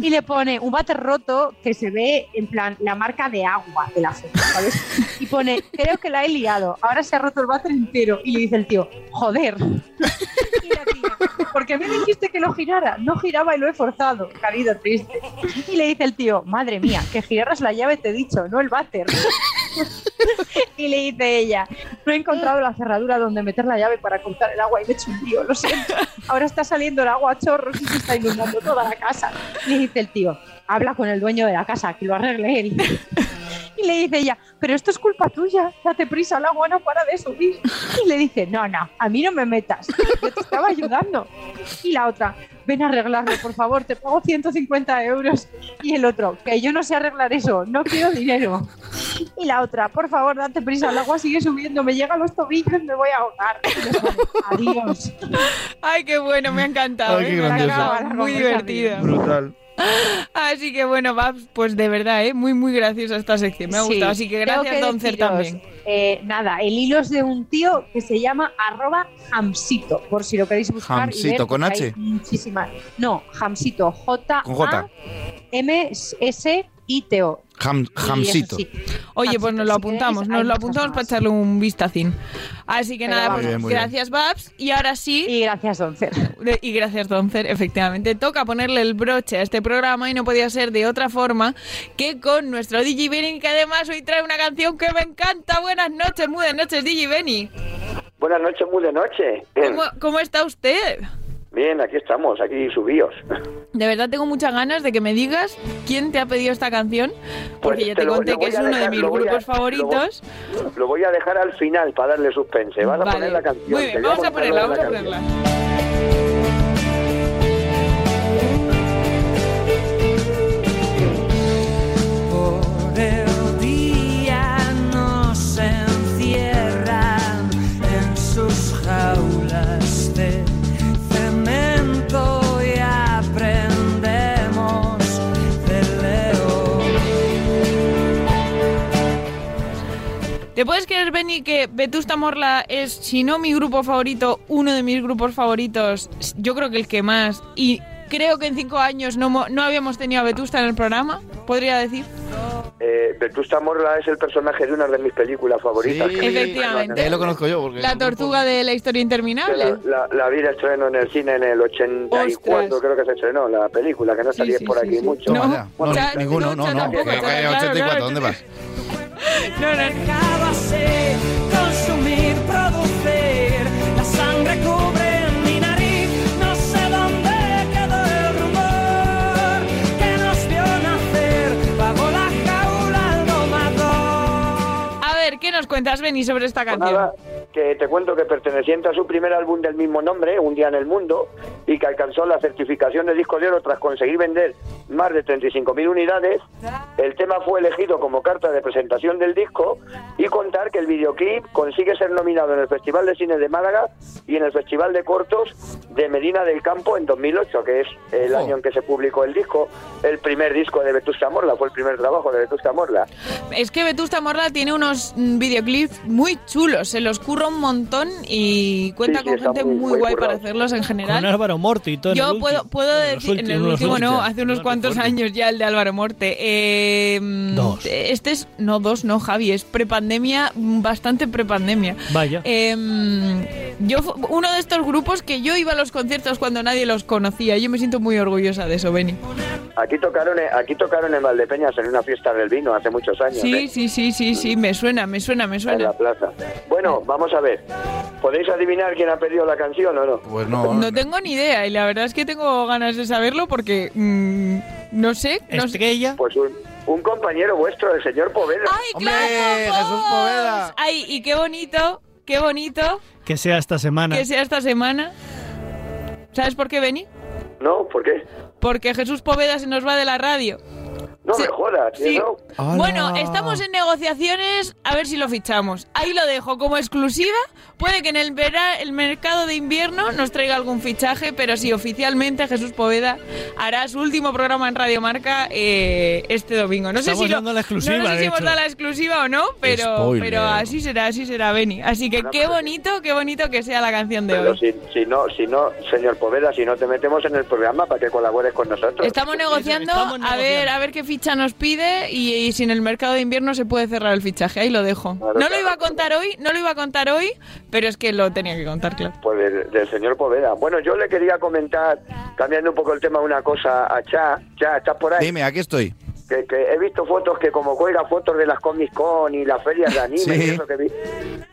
y le pone un váter roto que se ve en plan la marca de agua de la foto, ¿sabes? Y pone, creo que la he liado, ahora se ha roto el váter entero. Y le dice el tío, joder. Y la tía, ¿por qué me dijiste que lo girara? No giraba y lo he forzado, carido triste. Y le dice el tío, madre mía, que giraras la llave te he dicho, no el váter. Y le dice ella, no he encontrado la cerradura donde meter la llave para cortar el agua y me he hecho un lío, lo siento. Ahora está saliendo el agua a chorros y se está inundando toda la casa. Le dice el tío, habla con el dueño de la casa, que lo arregle él. Y le dice ella, pero esto es culpa tuya, date prisa, el agua no para de subir. Y le dice, no, no, a mí no me metas, yo te estaba ayudando. Y la otra, ven a arreglarlo, por favor, te pago 150 euros. Y el otro, que yo no sé arreglar eso, no quiero dinero. Y la otra, por favor, date prisa, el agua sigue subiendo, me llega a los tobillos, me voy a ahogar. Adiós. Ay, qué bueno, me ha encantado. Ay, qué ¿eh? Grandiosa. Muy divertida. Brutal. Así que bueno, Babs, pues de verdad, ¿eh? muy, muy graciosa esta sección. Me ha Sí, gustado. Así que gracias, Doncer, deciros, también. eh, nada, el hilo es de un tío que se llama arroba hamsito, por si lo queréis buscar. y Hamsito, ver, ¿con H? Muchísimas. No, hamsito, J. Con J. M S I T O. Ham- Y eso Hamsito. sí. Oye, pues nos lo si apuntamos, nos lo apuntamos para echarle un vistacín. Así que Pero nada, pues bien, bien. gracias, Babs. Y ahora sí. Y gracias, Doncer. De- Y gracias, Doncer, efectivamente. Toca ponerle el broche a este programa y no podía ser de otra forma que con nuestro DJ Benny, que además hoy trae una canción que me encanta. Buenas noches, muy buenas noches, DJ Benny. Buenas noches, muy de noche. ¿Cómo, cómo está usted? Bien, aquí estamos, aquí subíos. De verdad tengo muchas ganas de que me digas quién te ha pedido esta canción, porque Pues ya te te lo- conté lo que es uno de mis a- grupos lo voy- favoritos. Lo voy a dejar al final para darle suspense. Vas a poner la canción. Muy bien, vamos a ponerla, la vamos a ponerla. ¿Te puedes creer, Benny, que Vetusta Morla es, si no mi grupo favorito, uno de mis grupos favoritos? Yo creo que el que más. Y creo que en cinco años no, mo- no habíamos tenido a Vetusta en el programa, podría decir. Eh, Vetusta Morla es el personaje de una de mis películas favoritas. Sí, que- Efectivamente. Eh, lo conozco yo. Porque La tortuga de la historia interminable. La, la, la vi de estreno en el cine en el 84, Ostras. creo que se estrenó la película, que no salía sí, por sí, aquí sí. mucho. No. No, Cha- ninguno, no, no. tampoco, Que- Cha, que- claro, 84, claro. ¿dónde vas? No, no, así, consumir, producir, la sangre cubre mi nariz, no sé dónde quedó el rumor que nos vio nacer bajo la jaula al domador. A ver, ¿qué nos cuentas, Benny, sobre esta Pues canción? nada, que te cuento que perteneciente a su primer álbum del mismo nombre, Un día en el mundo, y que alcanzó la certificación de disco de oro tras conseguir vender más de 35.000 unidades, el tema fue elegido como carta de presentación del disco y contar que el videoclip consigue ser nominado en el Festival de Cine de Málaga y en el Festival de Cortos de Medina del Campo en 2008, que es el Oh. año en que se publicó el disco, el primer disco de Vetusta Morla, fue el primer trabajo de Vetusta Morla. Es que Vetusta Morla tiene unos mm, videoclips muy chulos, se los curra un montón y cuenta Sí, con gente muy- muy, muy guay currado. para hacerlos en Con general. Álvaro Morto y todo. en Yo puedo, puedo En decir, en el último en no, hace unos Bueno, cuántos años ya el de Álvaro Morte. Eh, Dos. Este es, no dos, no Javi, es prepandemia, bastante prepandemia. Vaya. Eh, yo uno de estos grupos que yo iba a los conciertos cuando nadie los conocía. Yo me siento muy orgullosa de eso, Beni. Aquí tocaron, en- aquí tocaron en Valdepeñas en una fiesta del vino hace muchos años. Sí, ¿eh? sí, sí, sí, sí, me suena, me suena, me En suena. la plaza. Bueno, vamos a ver. ¿Podéis adivinar quién ha pedido la canción o no? Pues no. No tengo ni idea y la verdad es que tengo ganas de saberlo porque mm, no sé, no sé. Estrella. Pues un, un compañero vuestro, el señor Poveda. ¡Ay, claro! Jesús Poveda! ¡Ay, y qué bonito, qué bonito Que sea esta semana. que sea esta semana! ¿Sabes por qué, Beni? ¿No? ¿Por qué? Porque Jesús Poveda se nos va de la radio. No me jodas, Sí. ¿no? Bueno, estamos en negociaciones, a ver si lo fichamos. Ahí lo dejo como exclusiva. Puede que en el, vera- el mercado de invierno nos traiga algún fichaje, pero sí, oficialmente Jesús Poveda hará su último programa en Radio Marca eh, este domingo. No sé Estamos si lo- la exclusiva, no, sé si hemos dado la exclusiva o no, pero, Spoiler. pero así será, así será, Beni. Así que qué bonito, qué bonito que sea la canción de Pero hoy. si, si no, si no, señor Poveda, si no te metemos en el programa para que colabores con nosotros. Estamos negociando, estamos a ver a ver qué ficha nos pide y, y si en el mercado de invierno se puede cerrar el fichaje, ahí lo dejo. Claro, No lo iba a contar hoy, no lo iba a contar hoy, pero es que lo tenía que contar, claro. Pues del, del señor Poveda. Bueno, yo le quería comentar, cambiando un poco el tema, una cosa a Cha. Cha, ¿estás por ahí? Dime, aquí estoy. Que, que he visto fotos que como cuelga fotos de las Comic Con y las ferias de anime Sí. y eso que vi.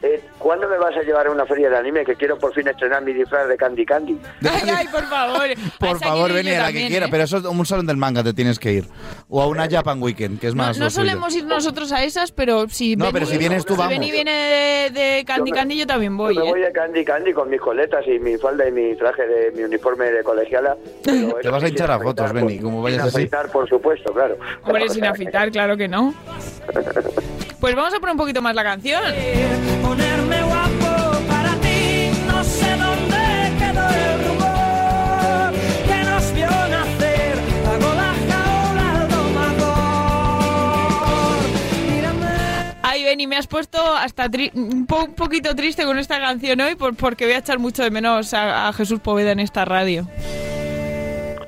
Eh, ¿Cuándo me vas a llevar a una feria de anime? Que quiero por fin estrenar mi disfraz de Candy Candy. Ay, ay, por favor. A Por favor, yo a la que quiera, ¿eh? pero eso es un salón del manga te tienes que ir. O a una Japan Weekend, que es más no solemos ir nosotros a esas, pero si No, pero si vienes tú, si vamos. Beni viene de, de Candy Yo me- Candy, yo también voy, Yo me voy ¿eh? de Candy Candy con mis coletas y mi falda y mi traje de mi uniforme de colegiala. pero Te vas a hinchar a fotos, por- como vayas afeitar, por supuesto, claro. Hombre, sin afitar, claro que no. Pues vamos a poner un poquito más la canción. Ponerme guapo para ti, no sé dónde quedó el rumor que nos vio nacer. Hago la jaula al domador. Mírame. Ay, Beni, me has puesto hasta tri- un, po- un poquito triste con esta canción hoy por- porque voy a echar mucho de menos a, a Jesús Poveda en esta radio.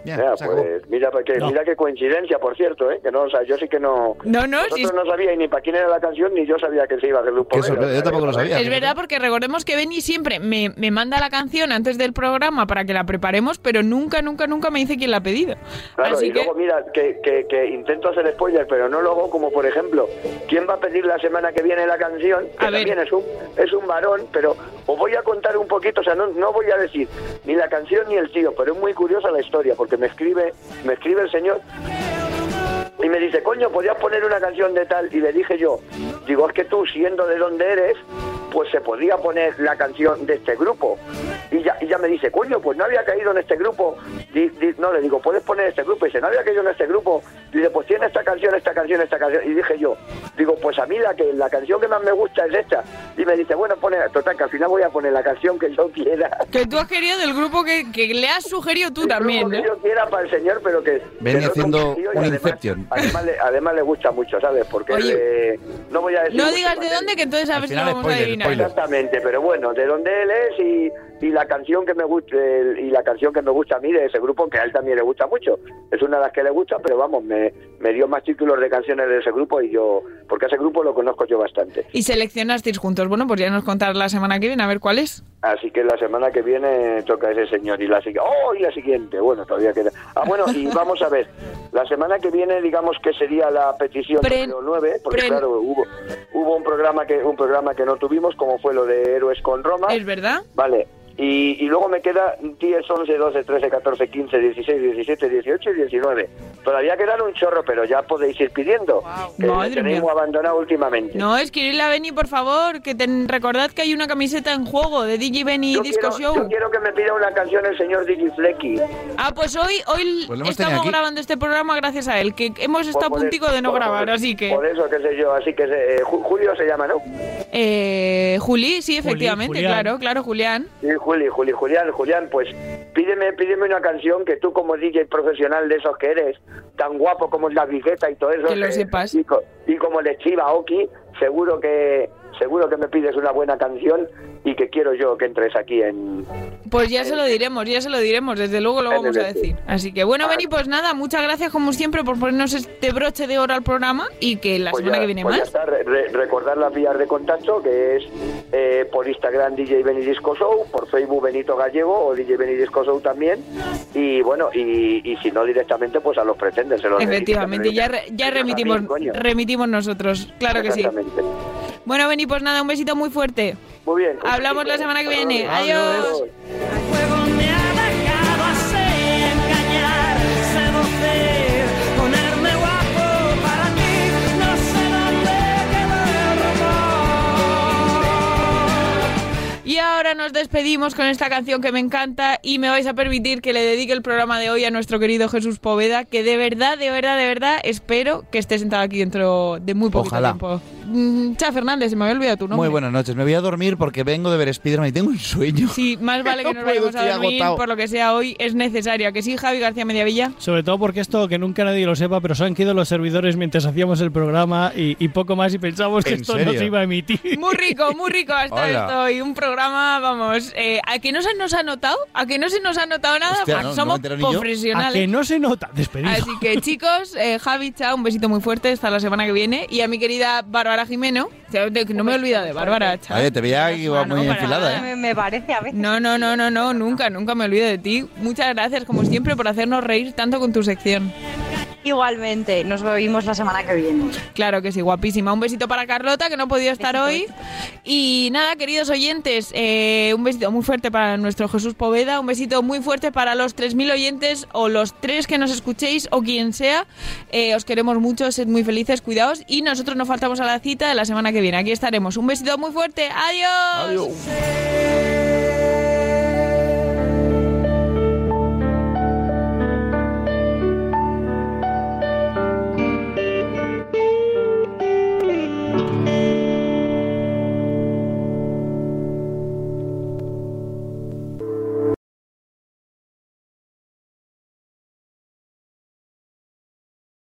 Ya, Mira, se acabó. pues, mira, porque, No. mira qué coincidencia, por cierto, ¿eh? que no, o sea, yo sí que no... No, no, sí- no sabíais ni para quién era la canción, ni yo sabía que se iba a hacer un sorpresa, yo tampoco lo sabía. Es verdad, porque recordemos que Benny siempre me, me manda la canción antes del programa para que la preparemos, pero nunca, nunca, nunca me dice quién la ha pedido. Claro, Así y que, luego mira, que, que, que intento hacer spoiler, pero no lo hago como, por ejemplo, ¿quién va a pedir la semana que viene la canción? Que A ver. también es un, es un varón, pero os voy a contar un poquito, o sea, no, no voy a decir ni la canción ni el tío, pero es muy curiosa la historia, porque me escribe, me escribe el señor y me dice, coño, ¿podías poner una canción de tal? Y le dije yo, digo, es que tú, siendo de donde eres, pues se podía poner la canción de este grupo. Y ya, y ya me dice, coño, pues no había caído en este grupo. Di- di- no, le digo, ¿puedes poner este grupo? Y dice, no había caído en este grupo. Y dice, pues tiene esta canción, esta canción, esta canción. Y dije yo, digo, pues a mí la que la canción que más me gusta es esta. Y me dice, bueno, pone, total, que al final voy a poner la canción que yo quiera. que tú has querido del grupo que, que le has sugerido tú El también, grupo ¿no? que yo quiera para el señor, pero que... Venía haciendo un además- Inception. Además le, además le gusta mucho, ¿sabes? Porque Oye, no voy a decir... No digas de dónde, que entonces a ver si lo vamos a adivinar. Exactamente, pero bueno, de donde él es y, y la canción que me gusta y la canción que me gusta a mí de ese grupo, que a él también le gusta mucho. Es una de las que le gusta, pero vamos, me, me dio más títulos de canciones de ese grupo y yo, porque ese grupo lo conozco yo bastante. Y seleccionasteis juntos. Bueno, pues ya nos contarás la semana que viene a ver cuál es. Así que la semana que viene toca ese señor y la siguiente. ¡Oh! Y la siguiente. Bueno, todavía queda. Ah, bueno, y vamos a ver. La semana que viene, digamos que sería la petición Pre- número 9, porque pre- claro, hubo, hubo un programa que un programa que no tuvimos, como fue lo de Héroes con Roma. ¿Es verdad? Vale. Y, y luego me queda 10, 11, 12, 13, 14, 15, 16, 17, 18 y 19. Todavía quedan un chorro, pero ya podéis ir pidiendo. Que Madre tenéis mía. abandonado últimamente. No, escribirle a Benny, por favor, que ten- recordad que hay una camiseta en juego de DJ Benny yo, Disco quiero, Show. yo quiero que me pida una canción el señor Digi Flecky. Ah, pues hoy, hoy Pues estamos grabando este programa gracias a él, que hemos estado a Por- por puntico de no por- grabar, por- así que... Por eso, qué sé yo, así que eh, Ju- Julio se llama, ¿no? Eh, Juli, sí, efectivamente, Julián. claro, claro, Julián. Sí, Juli, Juli, Julián, Julián, pues pídeme, pídeme una canción que tú como DJ profesional de esos que eres, tan guapo como es la Vigueta y todo eso. Que lo eh, sepas. Y, co- y como el Chiva Oki, seguro que seguro que me pides una buena canción y que quiero yo que entres aquí en Pues ya se lo diremos, ya se lo diremos, desde luego lo vamos a decir. Así que bueno, Beni, pues nada, muchas gracias como siempre por ponernos este broche de oro al programa y que la Pues semana ya- que viene pues ya más. está, re- re- recordar las vías de contacto, que es eh, por Instagram DJ Benny Disco Show, por Facebook Benito Gallego o DJ Benny Disco Show también. Y bueno, y, y si no directamente, pues a los pretenders. se los Efectivamente, ya, re- ya remitimos, coño. remitimos nosotros, claro que sí. Exactamente. Bueno, Beni, pues nada, un besito muy fuerte. Muy bien. Hablamos la semana que viene. Adiós. Y ahora nos despedimos con esta canción que me encanta y me vais a permitir que le dedique el programa de hoy a nuestro querido Jesús Poveda, que de verdad, de verdad, de verdad espero que esté sentado aquí dentro de muy Ojalá. tiempo. Mm, Cha Fernández, se me había olvidado tu nombre. Muy buenas noches. Me voy a dormir porque vengo de ver Spiderman y tengo un sueño. Sí, más vale que No nos vayamos a dormir, agotado. por lo que sea hoy es necesario. ¿Que sí, Javi García Mediavilla? Sobre todo porque esto, que nunca nadie lo sepa, pero se han quedado los servidores mientras hacíamos el programa y, y poco más y pensamos que ¿En esto no serio? se iba a emitir. Muy rico, muy rico ha estado Hola. esto y un programa, vamos, eh, ¿a que no se nos ha notado? ¿A que no se nos ha notado nada? Hostia, Pues no, no somos profesionales. A que no se nota, despedido. Así que chicos, eh, Javi, chao, un besito muy fuerte hasta la semana que viene. Y a mi querida Bárbara Jimeno, que no me olvida de Bárbara. Oye, te veía que iba muy enfilada, ¿eh? Me, me parece a veces. No, no, no, no, no, nunca, nunca me olvido de ti. Muchas gracias, como siempre, por hacernos reír tanto con tu sección. Igualmente, nos vemos la semana que viene. Claro que sí, guapísima. Un besito para Carlota, que no ha podido estar hoy. Y nada, queridos oyentes, eh, un besito muy fuerte para nuestro Jesús Poveda, un besito muy fuerte para los 3.000 oyentes o los tres que nos escuchéis o quien sea. Eh, os queremos mucho, sed muy felices, cuidaos. Y nosotros nos faltamos a la cita de la semana que viene. Aquí estaremos. Un besito muy fuerte. Adiós. Adiós.